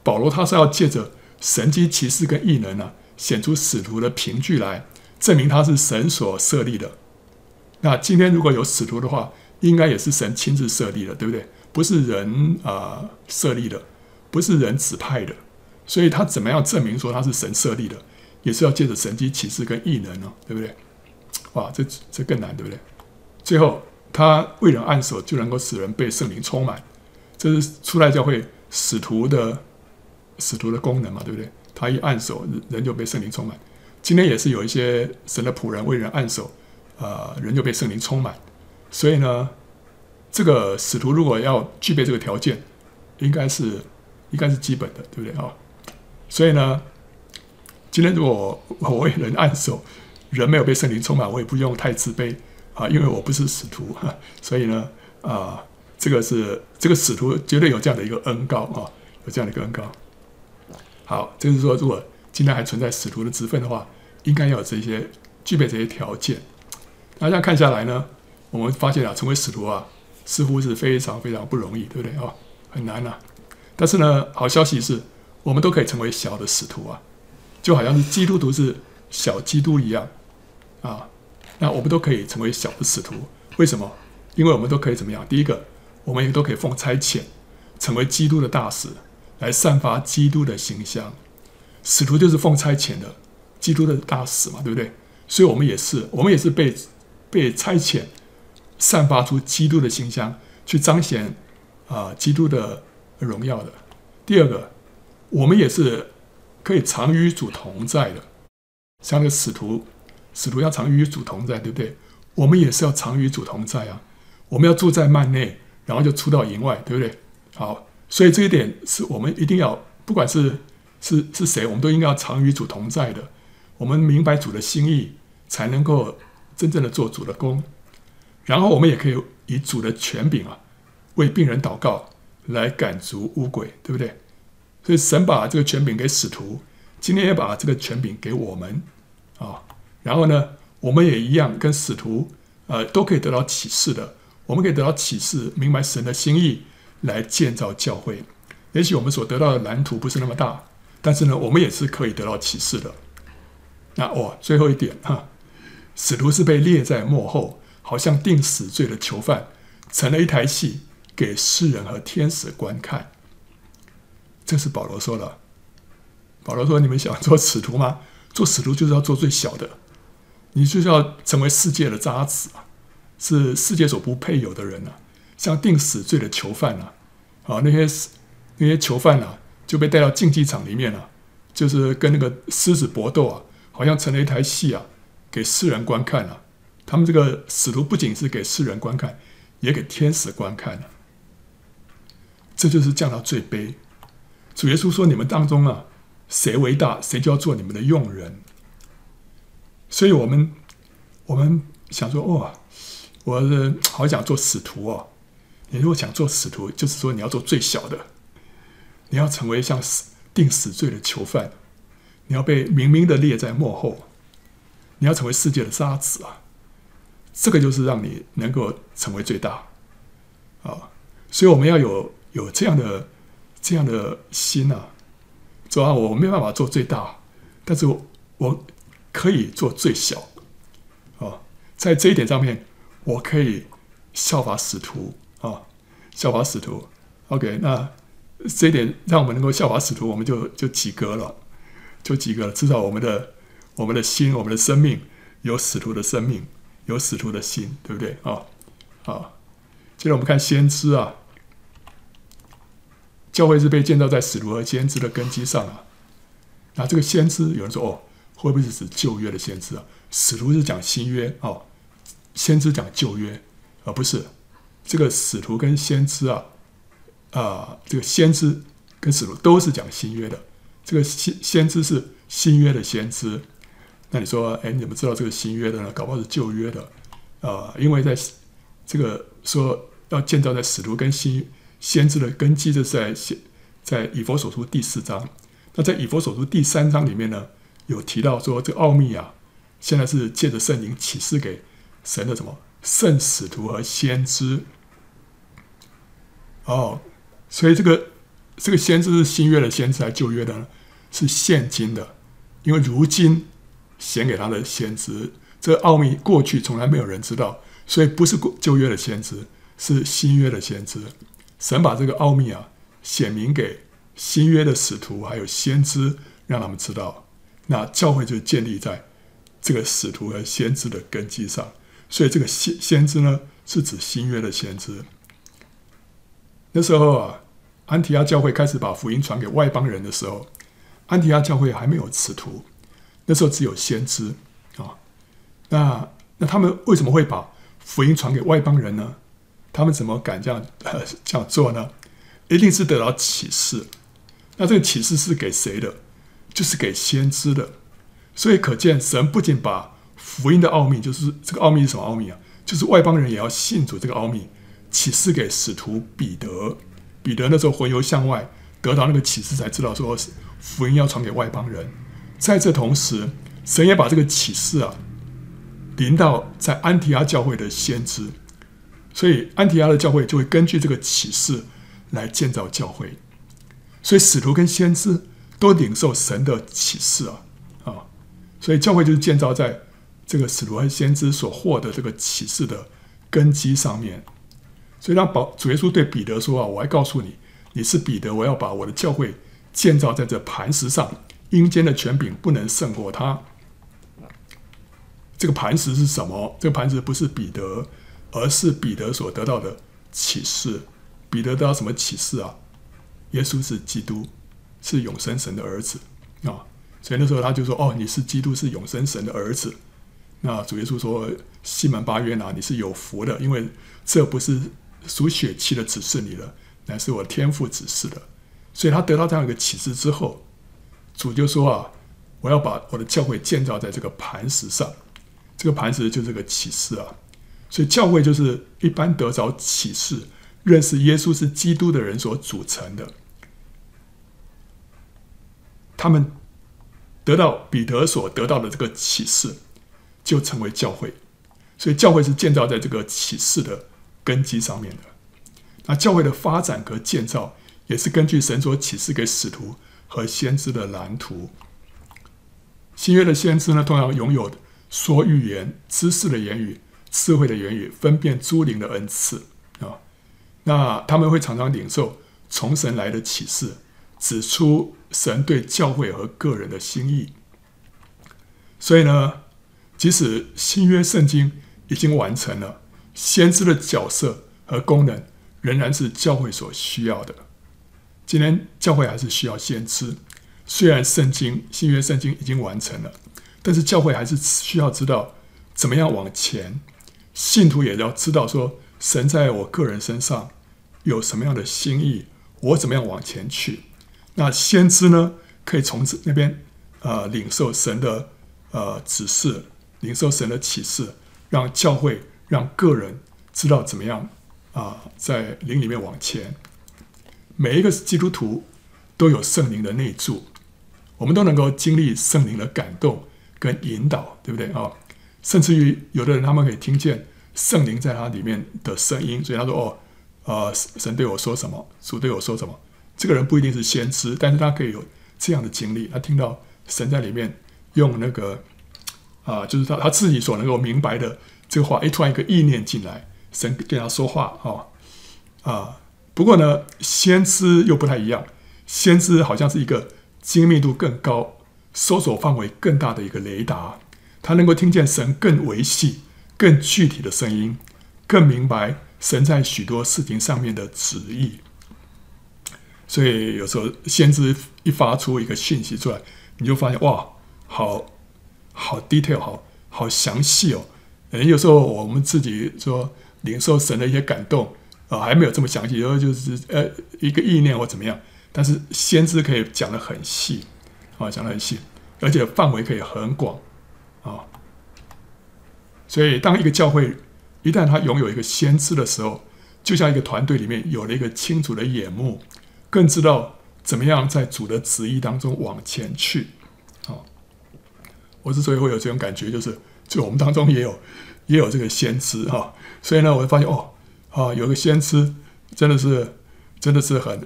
保罗他是要借着神迹奇事跟异能、啊，显出使徒的凭据来，证明他是神所设立的。那今天如果有使徒的话，应该也是神亲自设立的，对不对？不是人啊、设立的，不是人指派的。所以他怎么样证明说他是神设立的，也是要借着神迹奇事跟异能哦，对不对？哇，这这更难，对不对？最后他为人按手，就能够使人被圣灵充满，这是初代教会使徒的使徒的功能嘛，对不对？他一按手，人就被圣灵充满。今天也是有一些神的仆人为人按手，呃，人就被圣灵充满。所以呢，这个使徒如果要具备这个条件，应该是应该是基本的，对不对啊？所以呢，今天如果我为人按手，人没有被圣灵充满，我也不用太自卑啊，因为我不是使徒。所以呢，啊，这个是这个使徒绝对有这样的一个恩膏啊，有这样的一个恩膏。好，就是说，如果今天还存在使徒的职分的话，应该要有这些具备这些条件。那这样看下来呢，我们发现啊，成为使徒啊，似乎是非常非常不容易，对不对啊？很难啊。但是呢，好消息是。我们都可以成为小的使徒啊，就好像是基督徒是小基督一样啊。那我们都可以成为小的使徒，为什么？因为我们都可以怎么样？第一个，我们也都可以奉差遣，成为基督的大使，来散发基督的形象。使徒就是奉差遣的基督的大使嘛，对不对？所以，我们也是，我们也是被被差遣，散发出基督的形象，去彰显啊基督的荣耀的。第二个。我们也是可以常与主同在的，像那个使徒，使徒要常与主同在，对不对？我们也是要常与主同在啊！我们要住在幔内，然后就出到营外，对不对？好，所以这一点是我们一定要，不管是是是谁，我们都应该要常与主同在的。我们明白主的心意，才能够真正的做主的工。然后我们也可以以主的权柄啊，为病人祷告，来赶逐污鬼，对不对？所以神把这个权柄给使徒，今天也把这个权柄给我们啊。然后呢，我们也一样跟使徒，呃，都可以得到启示的。我们可以得到启示，明白神的心意，来建造教会。也许我们所得到的蓝图不是那么大，但是呢，我们也是可以得到启示的。那哦，最后一点哈，使徒是被列在幕后，好像定死罪的囚犯，成了一台戏给世人和天使观看。这是保罗说的。保罗说：“你们想做使徒吗？做使徒就是要做最小的，你就是要成为世界的渣滓啊，是世界所不配有的人啊，像定死罪的囚犯啊，啊，那些那些囚犯啊，就被带到竞技场里面了啊，就是跟那个狮子搏斗啊，好像成了一台戏啊，给世人观看啊。他们这个使徒不仅是给世人观看，也给天使观看啊。这就是降到最卑。”主耶稣说：“你们当中啊，谁为大，谁就要做你们的用人。”所以，我们我们想说：“哦，我好想做使徒哦。”你如果想做使徒，就是说你要做最小的，你要成为像死定死罪的囚犯，你要被明明的列在幕后，你要成为世界的沙子啊！这个就是让你能够成为最大啊！所以，我们要有有这样的。这样的心啊，主要我没办法做最大，但是我我可以做最小，啊，在这一点上面，我可以效法使徒啊，效法使徒。OK，那这一点让我们能够效法使徒，我们就就及格了，就及格了。至少我们的我们的心，我们的生命有使徒的生命，有使徒的心，对不对啊？啊，接着我们看先知啊。教会是被建造在使徒和先知的根基上啊。那这个先知，有人说哦，会不会是指旧约的先知啊？使徒是讲新约哦，先知讲旧约，而不是这个使徒跟先知啊啊、这个先知跟使徒都是讲新约的。这个先先知是新约的先知。那你说，哎，你怎么知道这个新约的呢？搞不好是旧约的啊、因为在这个说要建造在使徒跟新。先知的根基，就是在在以弗所书第四章。那在以弗所书第三章里面呢，有提到说，这个奥秘啊，现在是借着圣灵启示给神的什么圣使徒和先知。哦，所以这个这个先知是新约的先知，还是旧约的呢？是现今的，因为如今显给他的先知，这个奥秘过去从来没有人知道，所以不是旧约的先知，是新约的先知。神把这个奥秘啊显明给新约的使徒还有先知，让他们知道。那教会就建立在这个使徒和先知的根基上，所以这个先先知呢，是指新约的先知。那时候啊，安提阿教会开始把福音传给外邦人的时候，安提阿教会还没有使徒，那时候只有先知啊。那那他们为什么会把福音传给外邦人呢？他们怎么敢这样呃 这样做呢？一定是得到启示。那这个启示是给谁的？就是给先知的。所以可见，神不仅把福音的奥秘，就是这个奥秘是什么奥秘啊？就是外邦人也要信主这个奥秘。启示给使徒彼得，彼得那时候魂游向外，得到那个启示，才知道说福音要传给外邦人。在这同时，神也把这个启示啊，临到在安提阿教会的先知，所以安提阿的教会就会根据这个启示来建造教会。所以使徒跟先知都领受神的启示啊啊，所以教会就是建造在这个使徒和先知所获得这个启示的根基上面。所以，当保主耶稣对彼得说：“啊，我还告诉你，你是彼得，我要把我的教会建造在这磐石上，阴间的权柄不能胜过他。”这个磐石是什么？这个磐石不是彼得，而是彼得所得到的启示。彼得得到什么启示啊？耶稣是基督，是永生神的儿子啊！所以那时候他就说：“哦，你是基督，是永生神的儿子。”那主耶稣说：“西门巴约拿，你是有福的，因为这不是。”属血气的指示你了，乃是我天父指示的。所以他得到这样一个启示之后，主就说啊，我要把我的教会建造在这个磐石上。这个磐石就是个启示啊。所以教会就是一般得着启示、认识耶稣是基督的人所组成的。他们得到彼得所得到的这个启示，就成为教会。所以教会是建造在这个启示的。根基上面的，那教会的发展和建造也是根据神所启示给使徒和先知的蓝图。新约的先知呢，通常拥有说预言、知识的言语、智慧的言语、分辨诸灵的恩赐啊。那他们会常常领受从神来的启示，指出神对教会和个人的心意。所以呢，即使新约圣经已经完成了。先知的角色和功能仍然是教会所需要的。今天教会还是需要先知，虽然圣经新约圣经已经完成了，但是教会还是需要知道怎么样往前。信徒也要知道说，神在我个人身上有什么样的心意，我怎么样往前去。那先知呢，可以从那边呃领受神的呃指示，领受神的启示，让教会。让个人知道怎么样啊，在灵里面往前。每一个基督徒都有圣灵的内住，我们都能够经历圣灵的感动跟引导，对不对啊？甚至于有的人他们可以听见圣灵在他里面的声音，所以他说：“哦，呃，神对我说什么，主对我说什么。”这个人不一定是先知，但是他可以有这样的经历，他听到神在里面用那个啊，就是他他自己所能够明白的。这个话一突然一个意念进来，神跟他说话哦，啊，不过呢，先知又不太一样，先知好像是一个精密度更高、搜索范围更大的一个雷达，他能够听见神更维系、更具体的声音，更明白神在许多事情上面的旨意。所以有时候先知一发出一个讯息出来，你就发现哇，好好 detail，好好详细哦。有时候我们自己说领受神的一些感动啊、还没有这么详细，有时候就是呃一个意念或怎么样。但是先知可以讲得很细啊，讲得很细，而且范围可以很广啊。所以当一个教会一旦他拥有一个先知的时候，就像一个团队里面有了一个清楚的眼目，更知道怎么样在主的旨意当中往前去。我之所以会有这种感觉，就是就我们当中也有也有这个先知哈、所以呢，我就发现哦，啊，有个先知真的是真的是很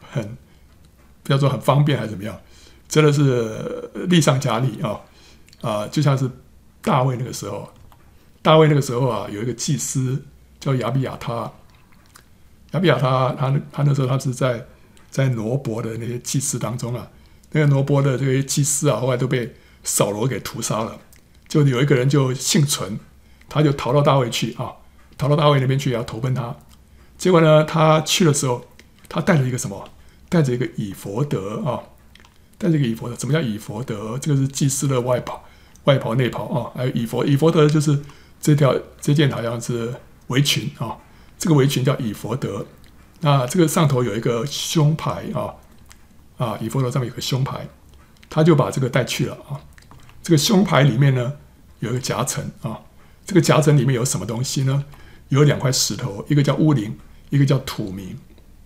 很，不要说很方便还是怎么样，真的是力上加力啊啊，就像是大卫那个时候，大卫那个时候啊，有一个祭司叫亚比亚他，亚比亚他他他那时候他是在在挪伯的那些祭司当中啊。那个挪伯的这些祭司啊，后来都被扫罗给屠杀了。就有一个人就幸存，他就逃到大卫去啊，逃到大卫那边去要投奔他。结果呢，他去的时候，他带着一个什么？带着一个以弗德啊，带着一个以弗德。什么叫以弗德？这个是祭司的外袍、外袍、内袍啊。还有以弗，以弗德就是这条这件好像是围裙啊。这个围裙叫以弗德。那这个上头有一个胸牌啊。啊，以弗德上面有个胸牌，他就把这个带去了啊。这个胸牌里面呢，有一个夹层啊，这个夹层里面有什么东西呢？有两块石头，一个叫乌灵，一个叫土明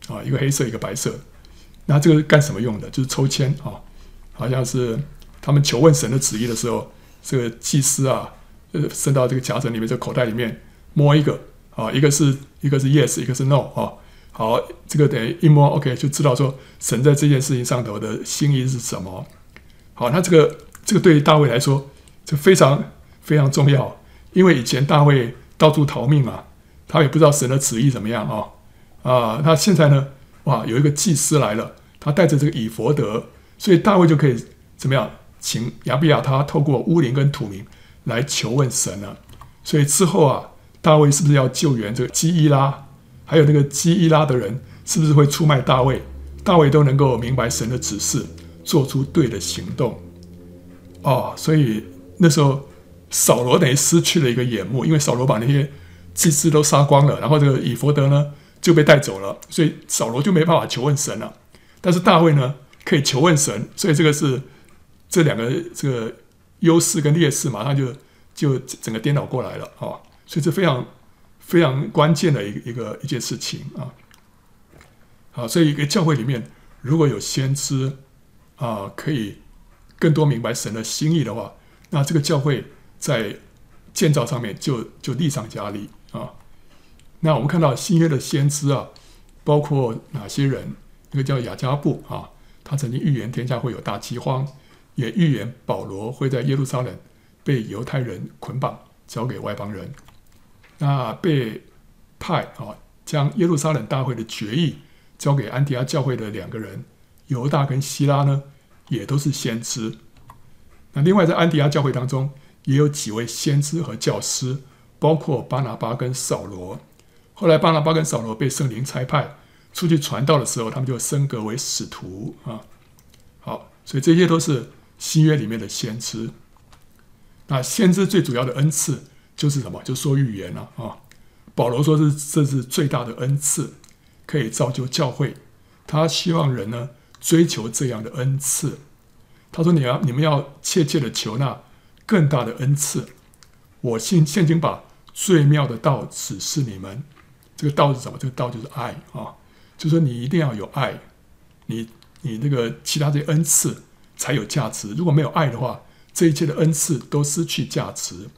啊，一个黑色，一个白色。那这个是干什么用的？就是抽签啊，好像是他们求问神的旨意的时候，这个祭司啊，呃，伸到这个夹层里面，这个口袋里面摸一个啊，一个是一个是 yes，一个是 no 啊。好，这个等于一摸，OK，就知道说神在这件事情上头的心意是什么。好，那这个这个对于大卫来说，这非常非常重要，因为以前大卫到处逃命啊，他也不知道神的旨意怎么样啊啊。那现在呢，哇，有一个祭司来了，他带着这个以弗得，所以大卫就可以怎么样，请亚比亚他透过乌灵跟土明来求问神了。所以之后啊，大卫是不是要救援这个基伊拉？还有那个基伊拉的人是不是会出卖大卫？大卫都能够明白神的指示，做出对的行动。哦，所以那时候扫罗等于失去了一个眼目，因为扫罗把那些祭司都杀光了，然后这个以弗得呢就被带走了，所以扫罗就没办法求问神了。但是大卫呢可以求问神，所以这个是这两个这个优势跟劣势马上就就整个颠倒过来了啊、哦！所以这非常。非常关键的一一个一件事情啊，好，所以一个教会里面如果有先知啊，可以更多明白神的心意的话，那这个教会在建造上面就就力上加力啊。那我们看到新约的先知啊，包括哪些人？一个叫亚加布啊，他曾经预言天下会有大饥荒，也预言保罗会在耶路撒冷被犹太人捆绑，交给外邦人。那被派啊，将耶路撒冷大会的决议交给安提阿教会的两个人，犹大跟希拉呢，也都是先知。那另外在安提阿教会当中，也有几位先知和教师，包括巴拿巴跟扫罗。后来巴拿巴跟扫罗被圣灵差派出去传道的时候，他们就升格为使徒啊。好，所以这些都是新约里面的先知。那先知最主要的恩赐。就是什么？就说预言了啊！保罗说是这是最大的恩赐，可以造就教会。他希望人呢追求这样的恩赐。他说：“你要你们要切切的求那更大的恩赐。我现现今把最妙的道指示你们。这个道是什么？这个道就是爱啊！就说你一定要有爱，你你那个其他这些恩赐才有价值。如果没有爱的话，这一切的恩赐都失去价值。”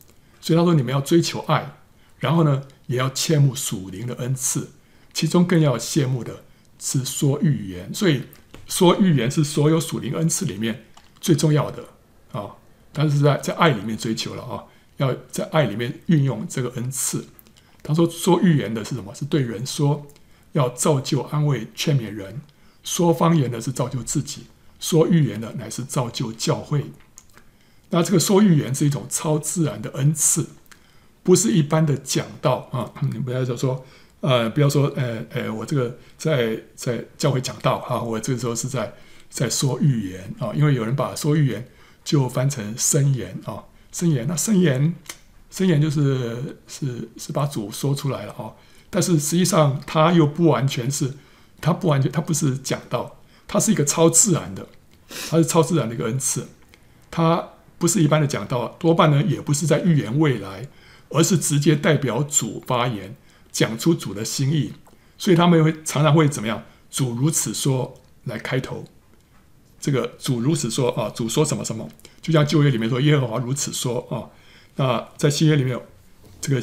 所以他说：“你们要追求爱，然后呢，也要切慕属灵的恩赐，其中更要羡慕的是说预言。所以说预言是所有属灵恩赐里面最重要的啊。但是在在爱里面追求了啊，要在爱里面运用这个恩赐。他说说预言的是什么？是对人说，要造就、安慰、劝勉人；说方言的是造就自己；说预言的乃是造就教会。”那这个说预言是一种超自然的恩赐，不是一般的讲道啊！你不要说，呃，不要说，呃，呃，我这个在在教会讲道哈，我这个时候是在在说预言啊，因为有人把说预言就翻成申言啊，申言，那申言，申言就是是是把主说出来了啊，但是实际上它又不完全是，它不完全，它不是讲道，它是一个超自然的，它是超自然的一个恩赐，它。不是一般的讲道，多半呢也不是在预言未来，而是直接代表主发言，讲出主的心意。所以他们会常常会怎么样？主如此说来开头，这个主如此说啊，主说什么什么，就像旧约里面说耶和华如此说啊。那在新约里面，这个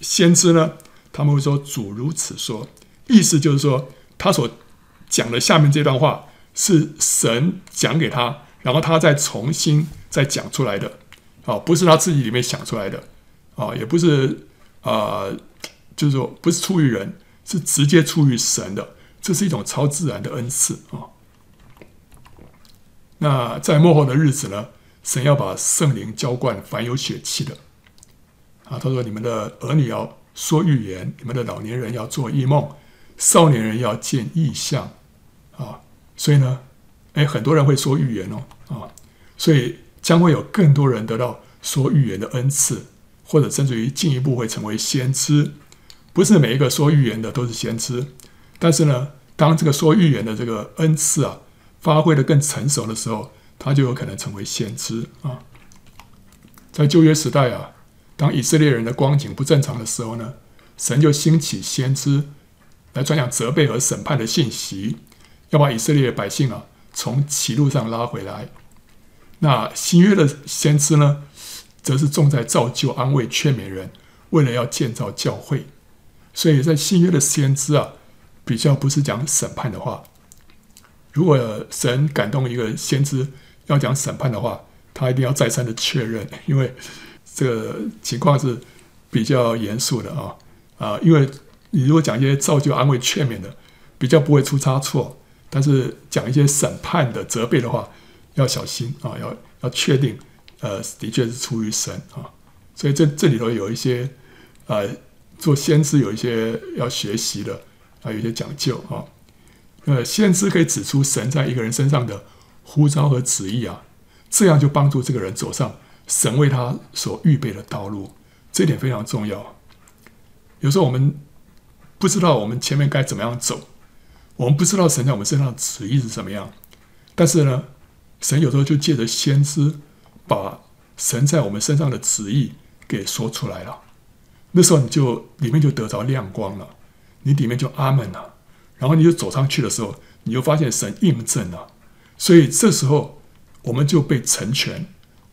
先知呢，他们会说主如此说，意思就是说他所讲的下面这段话是神讲给他，然后他再重新再讲出来的，啊，不是他自己里面想出来的，啊，也不是啊，就是说不是出于人，是直接出于神的，这是一种超自然的恩赐啊。那在末后的日子呢，神要把圣灵浇灌凡有血气的，啊，他说你们的儿女要说预言，你们的老年人要做异梦，少年人要见异象，啊，所以呢，哎，很多人会说预言哦，啊，所以将会有更多人得到说预言的恩赐，或者甚至于进一步会成为先知。不是每一个说预言的都是先知，但是呢，当这个说预言的这个恩赐啊。发挥的更成熟的时候，他就有可能成为先知啊。在旧约时代啊，当以色列人的光景不正常的时候呢，神就兴起先知来传讲责备和审判的信息，要把以色列百姓啊从歧路上拉回来。那新约的先知呢，则是重在造就、安慰、劝勉人，为了要建造教会。所以在新约的先知啊，比较不是讲审判的话。如果神感动一个先知要讲审判的话，他一定要再三的确认，因为这个情况是比较严肃的啊啊！因为你如果讲一些造就、安慰、劝勉的，比较不会出差错；但是讲一些审判的、责备的话，要小心啊，要要确定，呃，的确是出于神啊。所以这这里头有一些呃，做先知有一些要学习的，还有一些讲究啊。呃，先知可以指出神在一个人身上的呼召和旨意啊，这样就帮助这个人走上神为他所预备的道路，这点非常重要。有时候我们不知道我们前面该怎么样走，我们不知道神在我们身上的旨意是怎么样，但是呢，神有时候就借着先知把神在我们身上的旨意给说出来了，那时候你就里面就得着亮光了，你里面就阿门了。然后你就走上去的时候，你就发现神印证了，所以这时候我们就被成全，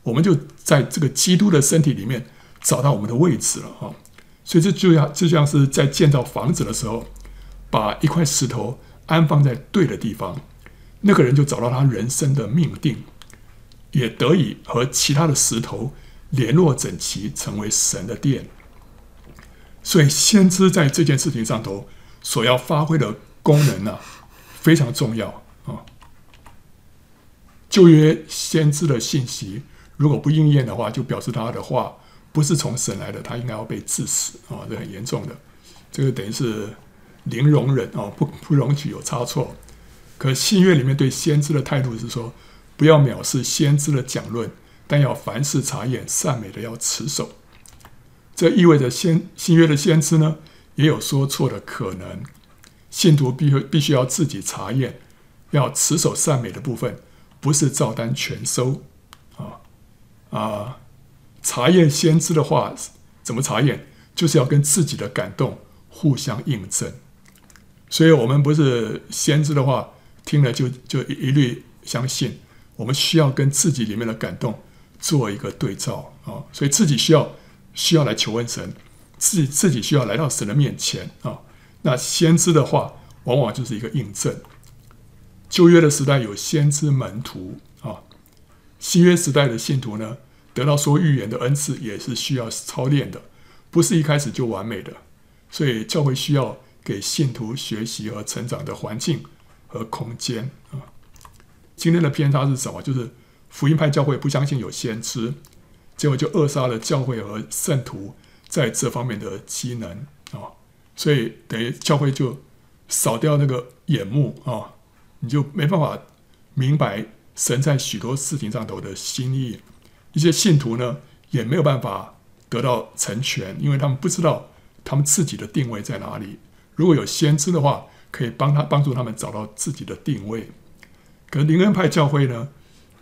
我们就在这个基督的身体里面找到我们的位置了哈！所以这就要就像是在建造房子的时候，把一块石头安放在对的地方，那个人就找到他人生的命定，也得以和其他的石头联络整齐，成为神的殿。所以先知在这件事情上头所要发挥的。功能呢、啊、非常重要啊！旧约先知的信息如果不应验的话，就表示他的话不是从神来的，他应该要被治死啊！这很严重的，这个等于是零容忍啊，不不容许有差错。可新约里面对先知的态度是说，不要藐视先知的讲论，但要凡事查验善美的要持守。这意味着先新约的先知呢，也有说错的可能。信徒必须必须要自己查验，要持守善美的部分，不是照单全收啊啊！查验先知的话怎么查验？就是要跟自己的感动互相印证。所以，我们不是先知的话听了就就一律相信，我们需要跟自己里面的感动做一个对照啊！所以，自己需要需要来求问神，自己自己需要来到神的面前啊！那先知的话，往往就是一个印证。旧约的时代有先知门徒啊，新约时代的信徒呢，得到说预言的恩赐，也是需要操练的，不是一开始就完美的。所以教会需要给信徒学习和成长的环境和空间啊。今天的偏差是什么？就是福音派教会不相信有先知，结果就扼杀了教会和圣徒在这方面的机能啊。所以等于教会就扫掉那个眼目啊，你就没办法明白神在许多事情上头的心意。一些信徒呢，也没有办法得到成全，因为他们不知道他们自己的定位在哪里。如果有先知的话，可以帮他帮助他们找到自己的定位。可是灵恩派教会呢，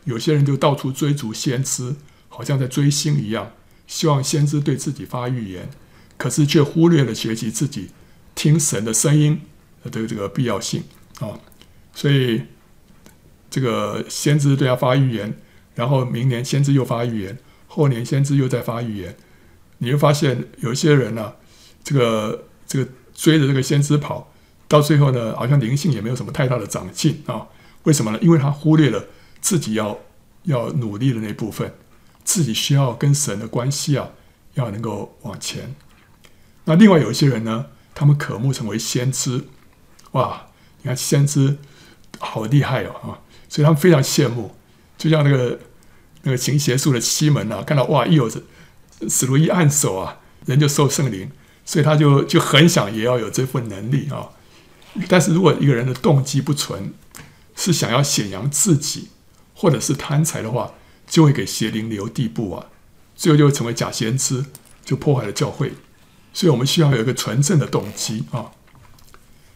有些人就到处追逐先知，好像在追星一样，希望先知对自己发预言。可是却忽略了学习自己听神的声音的这个必要性啊，所以这个先知对他发预言，然后明年先知又发预言，后年先知又在发预言，你会发现有一些人呢、这个这个追着这个先知跑，到最后呢，好像灵性也没有什么太大的长进啊。为什么呢？因为他忽略了自己要要努力的那部分，自己需要跟神的关系啊，要能够往前。那另外有一些人呢，他们渴慕成为先知，哇，你看先知好厉害哦啊，所以他们非常羡慕。就像那个那个行邪术的西门啊，看到哇，一有使徒一按手啊，人就受圣灵，所以他就就很想也要有这份能力啊。但是如果一个人的动机不纯，是想要显扬自己，或者是贪财的话，就会给邪灵留地步啊，最后就会成为假先知，就破坏了教会。所以我们需要有一个纯正的动机啊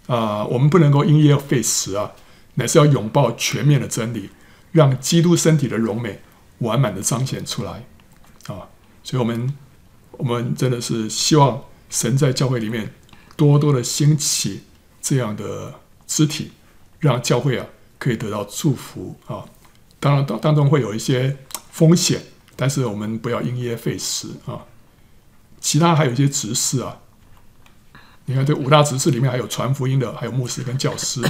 啊，我们不能够因噎废食啊，乃是要拥抱全面的真理，让基督身体的荣美完满的彰显出来啊。所以，我们我们真的是希望神在教会里面多多的兴起这样的肢体，让教会啊。可以得到祝福啊！当然当当中会有一些风险，但是我们不要因噎废食啊。其他还有一些执事啊，你看这五大执事里面还有传福音的，还有牧师跟教师。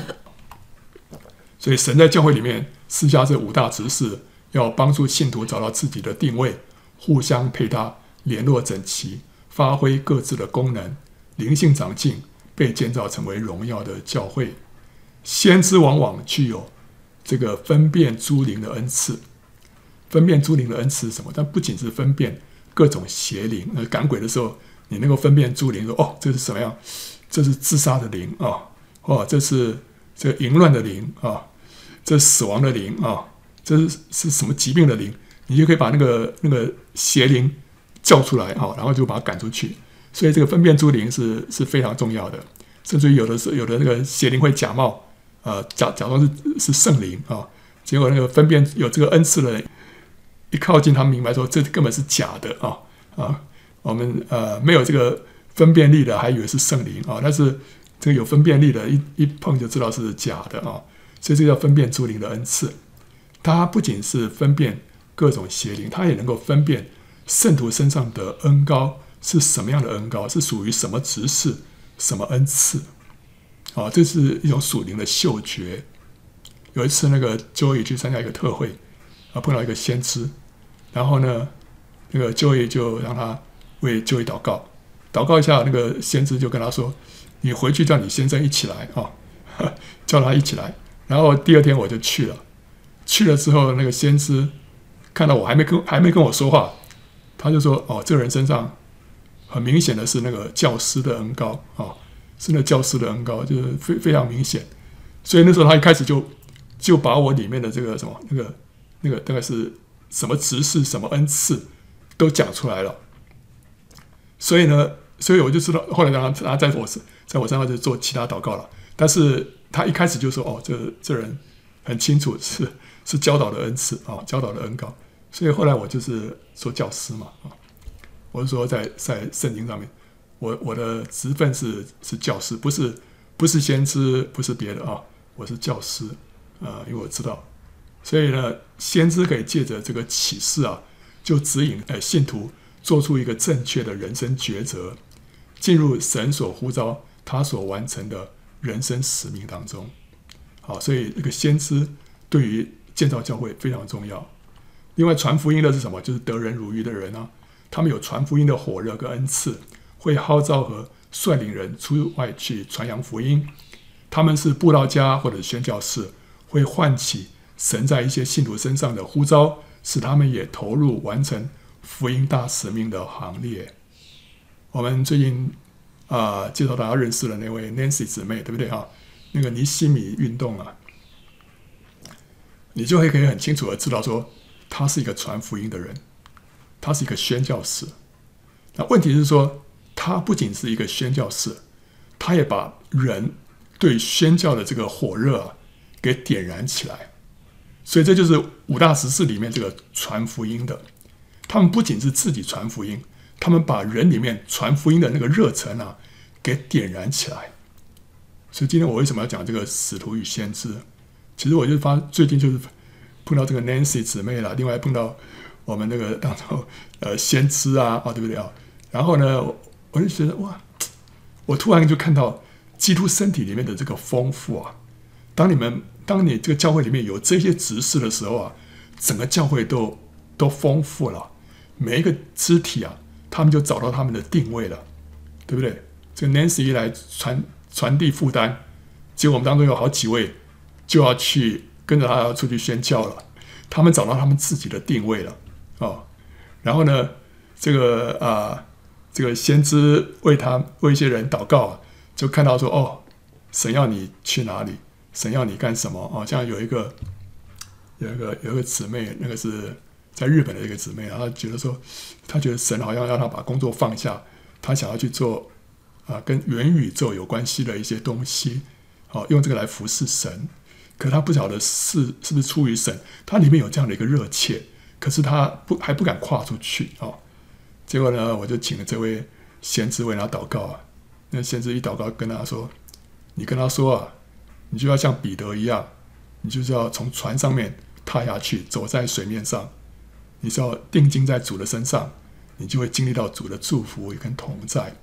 所以神在教会里面施加这五大执事，要帮助信徒找到自己的定位，互相配搭，联络整齐，发挥各自的功能，灵性长进，被建造成为荣耀的教会。先知往往具有这个分辨诸灵的恩赐，分辨诸灵的恩赐是什么？但不仅是分辨各种邪灵，呃，赶鬼的时候，你能够分辨诸灵，说哦，这是什么样？这是自杀的灵啊，哦，这是这淫乱的灵啊，这死亡的灵啊，这是是什么疾病的灵？你就可以把那个那个邪灵叫出来啊，然后就把它赶出去。所以这个分辨诸灵是是非常重要的，甚至于有的时候有的那个邪灵会假冒。呃，假假装是是圣灵啊，结果那个分辨有这个恩赐的，一靠近他明白说这根本是假的啊啊！我们呃没有这个分辨力的，还以为是圣灵啊，但是这个有分辨力的，一一碰就知道是假的啊，所以这叫分辨诸灵的恩赐。它不仅是分辨各种邪灵，它也能够分辨圣徒身上的恩高是什么样的恩高，是属于什么职事、什么恩赐。啊，这是一种属灵的嗅觉。有一次，那个 joy 去参加一个特会，啊，碰到一个先知，然后呢，那个 Joey 就让他为 Joey 祷告，祷告一下，那个先知就跟他说：“你回去叫你先生一起来啊，叫他一起来。”然后第二天我就去了，去了之后，那个先知看到我还没跟还没跟我说话，他就说：“哦，这个人身上很明显的是那个教师的恩膏啊。”是那教师的恩膏，就是非非常明显，所以那时候他一开始就就把我里面的这个什么那个那个大概是什么职事、什么恩赐都讲出来了。所以呢，所以我就知道，后来让他他在我在我身上就做其他祷告了。但是他一开始就说：“哦，这这人很清楚是是教导的恩赐啊，教导的恩膏。”所以后来我就是做教师嘛啊，我是说在在圣经上面。我我的职分是是教师，不是不是先知，不是别的啊，我是教师啊，因为我知道，所以呢，先知可以借着这个启示啊，就指引呃信徒做出一个正确的人生抉择，进入神所呼召他所完成的人生使命当中。好，所以这个先知对于建造教会非常重要。另外，传福音的是什么？就是得人如鱼的人啊，他们有传福音的火热跟恩赐。会号召和率领人出外去传扬福音，他们是布道家或者宣教士，会唤起神在一些信徒身上的呼召，使他们也投入完成福音大使命的行列。我们最近啊、介绍大家认识了那位 Nancy 姊妹，对不对哈？那个尼西米运动啊，你就会可以很清楚的知道说，他是一个传福音的人，他是一个宣教士。那问题是说。他不仅是一个宣教士，他也把人对宣教的这个火热啊给点燃起来。所以这就是五大十事里面这个传福音的。他们不仅是自己传福音，他们把人里面传福音的那个热忱啊给点燃起来。所以今天我为什么要讲这个使徒与先知？其实我就发最近就是碰到这个 Nancy 姊妹了，另外碰到我们那个当中呃先知啊，啊对不对啊？然后呢，我就觉得哇，我突然就看到基督身体里面的这个丰富啊。当你们当你这个教会里面有这些执事的时候啊，整个教会都都丰富了，每一个肢体啊，他们就找到他们的定位了，对不对？这个 Nancy 一来传传递负担，结果我们当中有好几位就要去。跟着他要出去宣教了，他们找到他们自己的定位了哦。然后呢，这个啊、这个先知为他为一些人祷告，就看到说哦，神要你去哪里？神要你干什么？哦，像有一个有一个有一个姊妹，那个是在日本的一个姊妹，她觉得说，她觉得神好像让她把工作放下，她想要去做啊、跟元宇宙有关系的一些东西，好、哦，用这个来服侍神。可他不晓得是是不是出于神，他里面有这样的一个热切，可是他不还不敢跨出去啊、哦。结果呢，我就请了这位先知为他祷告啊。那先知一祷告，跟他说：“你跟他说啊，你就要像彼得一样，你就是要从船上面踏下去，走在水面上，你是要定睛在主的身上，你就会经历到主的祝福跟同在。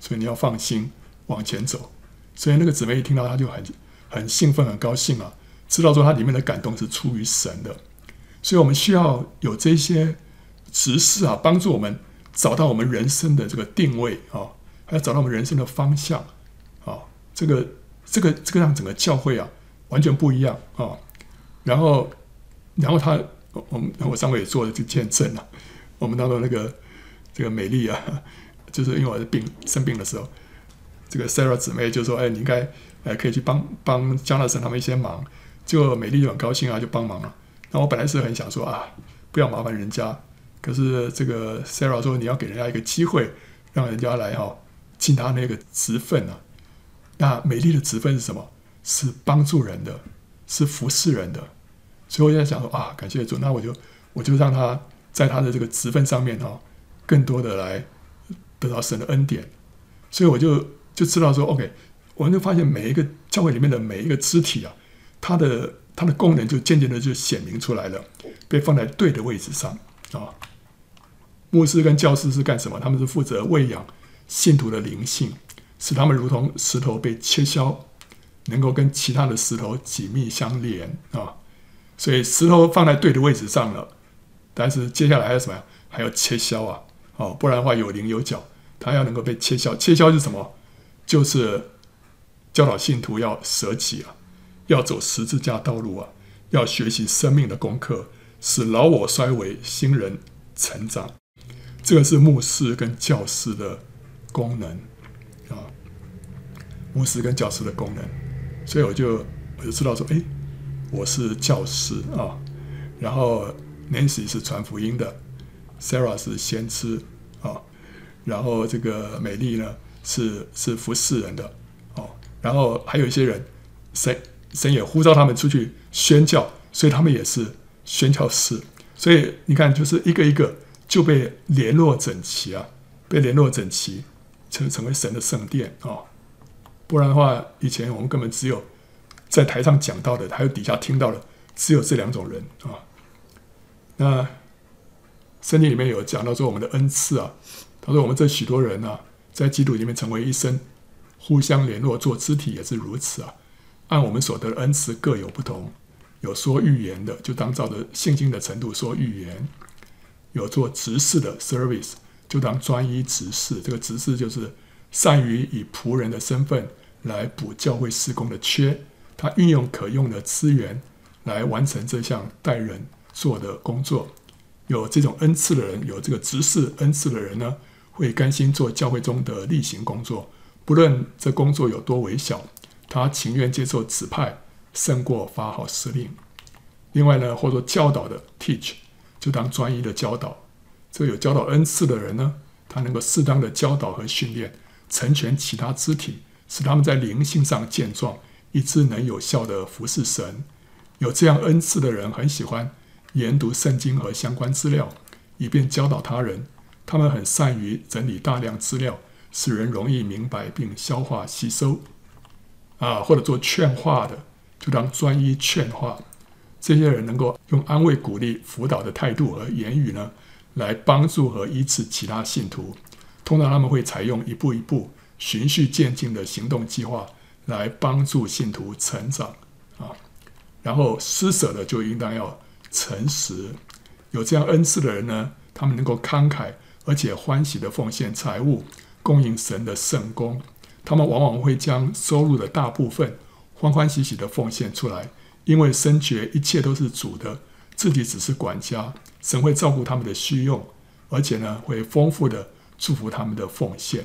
所以你要放心往前走。”所以那个姊妹一听到，他就很很兴奋，很高兴啊。知道说它里面的感动是出于神的，所以我们需要有这些执事啊，帮助我们找到我们人生的这个定位啊，还要找到我们人生的方向啊。这个这个这个让整个教会啊完全不一样啊。然后然后他我们我上回也做了这个见证了，我们当中那个这个美丽啊，就是因为我的病生病的时候，这个 Sarah 姊妹就说：“哎，你应该哎可以去帮帮 Jonathan 他们一些忙。”就美丽就很高兴啊，就帮忙了。那我本来是很想说啊，不要麻烦人家。可是这个 Sarah 说，你要给人家一个机会，让人家来哈、哦、尽他那个职分啊。那美丽的职分是什么？是帮助人的，是服侍人的。所以我在想说啊，感谢主，那我就我就让他在他的这个职分上面、哦，更多的来得到神的恩典。所以我就就知道说，OK，我们就发现每一个教会里面的每一个肢体啊。它的它的功能就渐渐的就显明出来了，被放在对的位置上啊。牧师跟教师是干什么？他们是负责喂养信徒的灵性，使他们如同石头被切削，能够跟其他的石头紧密相连啊。所以石头放在对的位置上了，但是接下来还有什么呀？还要切削啊！哦，不然的话有棱有角，它要能够被切削。切削是什么？就是教导信徒要舍己啊。要走十字架道路啊！要学习生命的功课，使老我衰微，新人成长。这个是牧师跟教师的功能，牧师跟教师的功能。所以我就我就知道说，哎，我是教师啊。然后 Nancy 是传福音的，Sarah 是先知啊。然后这个美丽呢是是服侍人的哦。然后还有一些人神？神也呼召他们出去宣教，所以他们也是宣教士。所以你看，就是一个一个就被联络整齐啊，被联络整齐，成成为神的圣殿啊、哦。不然的话，以前我们根本只有在台上讲到的，还有底下听到的，只有这两种人啊、那圣经里面有讲到说，我们的恩赐啊，他说我们这许多人啊，在基督里面成为一身，互相联络做肢体也是如此啊。按我们所得的恩赐各有不同，有说预言的，就当照着信心的程度说预言；有做执事的 service，就当专一执事。这个执事就是善于以仆人的身份来补教会施工的缺，他运用可用的资源来完成这项带人做的工作。有这种恩赐的人，有这个执事恩赐的人呢，会甘心做教会中的例行工作，不论这工作有多微小。他情愿接受指派，胜过发号施令。另外呢，或者教导的 teach，就当专一的教导。这个有教导恩赐的人呢，他能够适当的教导和训练，成全其他肢体，使他们在灵性上健壮，以致能有效的服侍神。有这样恩赐的人，很喜欢研读圣经和相关资料，以便教导他人。他们很善于整理大量资料，使人容易明白并消化吸收。啊，或者做劝化的，就当专一劝化；这些人能够用安慰、鼓励、辅导的态度和言语呢，来帮助和医治其他信徒。通常他们会采用一步一步、循序渐进的行动计划，来帮助信徒成长啊。然后施舍的就应当要诚实。有这样恩赐的人呢，他们能够慷慨而且欢喜地奉献财物，供应神的圣工。他们往往会将收入的大部分欢欢喜喜地奉献出来。因为深觉一切都是主的，自己只是管家，神会照顾他们的需用，而且呢，会丰富的祝福他们的奉献。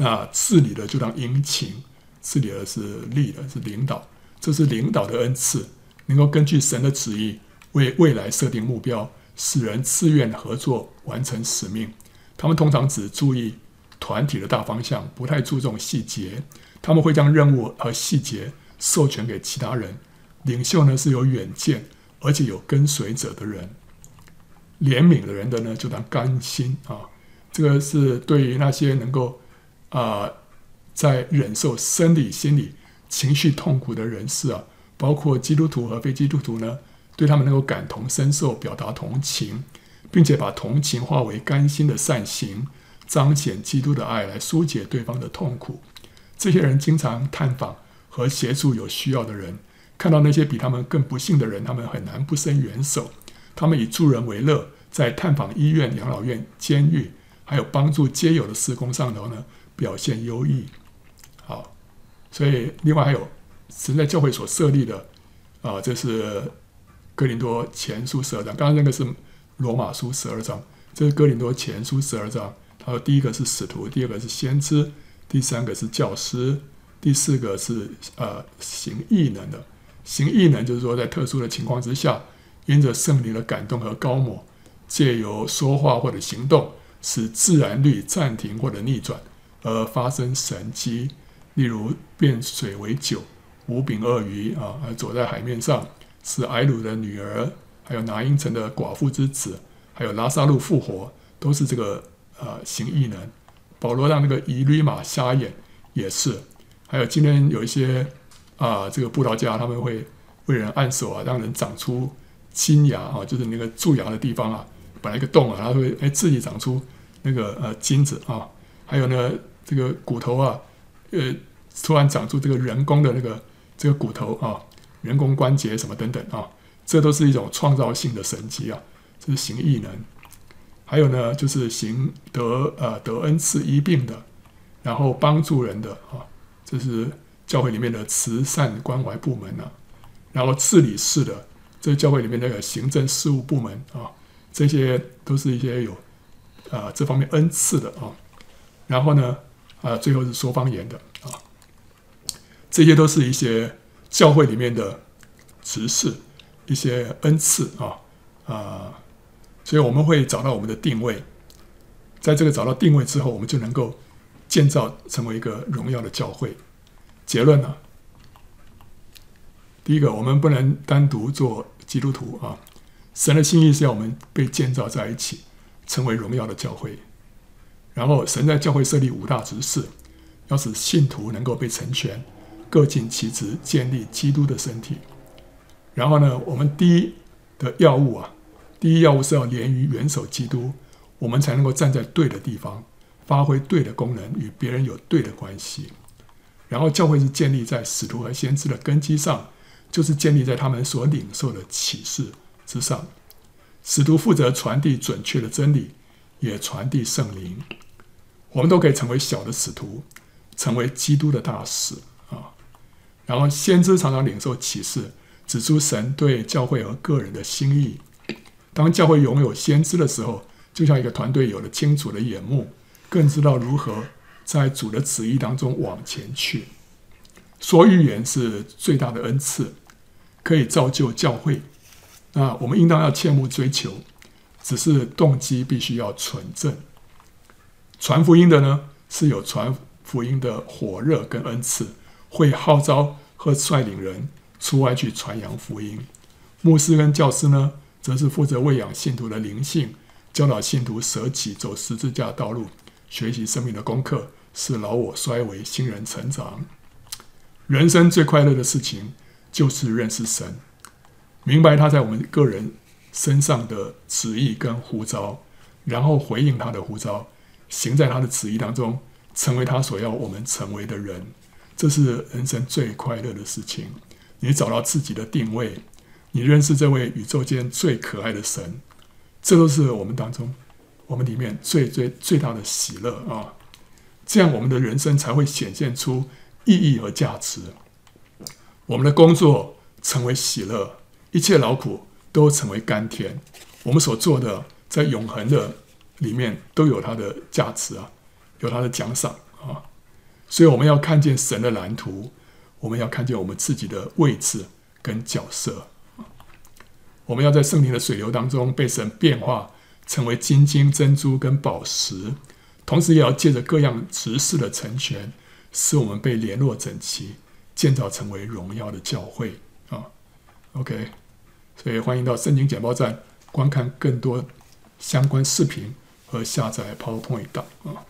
那治理的就当殷勤，治理的是力的，是领导，这是领导的恩赐，能够根据神的旨意为未来设定目标，使人自愿合作完成使命。他们通常只注意团体的大方向，不太注重细节。他们会将任务和细节。授权给其他人，领袖呢是有远见，而且有跟随者的人，怜悯的人的呢就当甘心啊。这个是对于那些能够啊、呃、在忍受生理、心理、情绪痛苦的人士啊，包括基督徒和非基督徒呢，对他们能够感同身受，表达同情，并且把同情化为甘心的善行，彰显基督的爱来疏解对方的痛苦。这些人经常探访。和协助有需要的人，看到那些比他们更不幸的人，他们很难不伸援手。他们以助人为乐，在探访医院、养老院、监狱，还有帮助街友的施工上头呢，表现优异。好，所以另外还有神在教会所设立的，啊、这是哥林多前书十二章。刚刚那个是罗马书十二章，这是哥林多前书十二章。他说，第一个是使徒，第二个是先知，第三个是教师。第四个是呃行异能的，行异能就是说在特殊的情况之下，因着圣灵的感动和高抹，借由说话或者行动，使自然律暂停或者逆转，而发生神迹，例如变水为酒，五饼鳄鱼啊，而走在海面上，使埃鲁的女儿，还有拿因城的寡妇之子，还有拉萨路复活，都是这个呃行异能。保罗让那个以利马瞎眼，也是。还有今天有一些啊、这个布道家他们会为人按手啊，让人长出金牙啊，就是那个蛀牙的地方啊，本来一个洞啊，它会哎自己长出那个呃金子啊。还有呢，这个骨头啊，呃，突然长出这个人工的那个这个骨头啊，人工关节什么等等啊，这都是一种创造性的神迹啊，这是行异能。还有呢，就是行得呃得恩赐医病的，然后帮助人的啊。这是教会里面的慈善关怀部门啊，然后治理事的，这是教会里面那个行政事务部门啊，这些都是一些有啊这方面恩赐的啊。然后呢，啊最后是说方言的啊，这些都是一些教会里面的职事，一些恩赐啊啊，所以我们会找到我们的定位，在这个找到定位之后，我们就能够。建造成为一个荣耀的教会。结论呢、啊？第一个，我们不能单独做基督徒啊。神的心意是要我们被建造在一起，成为荣耀的教会。然后，神在教会设立五大职事，要使信徒能够被成全，各尽其职，建立基督的身体。然后呢，我们第一的要务啊，第一要务是要连于元首基督，我们才能够站在对的地方。发挥对的功能，与别人有对的关系。然后教会是建立在使徒和先知的根基上，就是建立在他们所领受的启示之上。使徒负责传递准确的真理，也传递圣灵。我们都可以成为小的使徒，成为基督的大使啊。然后先知常常领受启示，指出神对教会和个人的心意。当教会拥有先知的时候，就像一个团队有了清楚的眼目。更知道如何在主的旨意当中往前去。说预言是最大的恩赐，可以造就教会。那我们应当要切慕追求，只是动机必须要纯正。传福音的呢，是有传福音的火热跟恩赐，会号召和率领人出外去传扬福音。牧师跟教师呢，则是负责喂养信徒的灵性，教导信徒舍己走十字架道路。学习生命的功课，使老我衰微，新人成长。人生最快乐的事情就是认识神，明白他在我们个人身上的旨意跟呼召，然后回应他的呼召，行在他的旨意当中，成为他所要我们成为的人，这是人生最快乐的事情。你找到自己的定位，你认识这位宇宙间最可爱的神，这都是我们当中，我们里面最最最大的喜乐啊！这样我们的人生才会显现出意义和价值。我们的工作成为喜乐，一切劳苦都成为甘甜。我们所做的，在永恒的里面都有它的价值啊，有它的奖赏啊。所以我们要看见神的蓝图，我们要看见我们自己的位置跟角色。我们要在圣灵的水流当中被神变化，成为金晶、珍珠跟宝石，同时也要借着各样执事的成全，使我们被联络整齐，建造成为荣耀的教会啊。OK，所以欢迎到圣经简报站观看更多相关视频和下载 PowerPoint 档啊。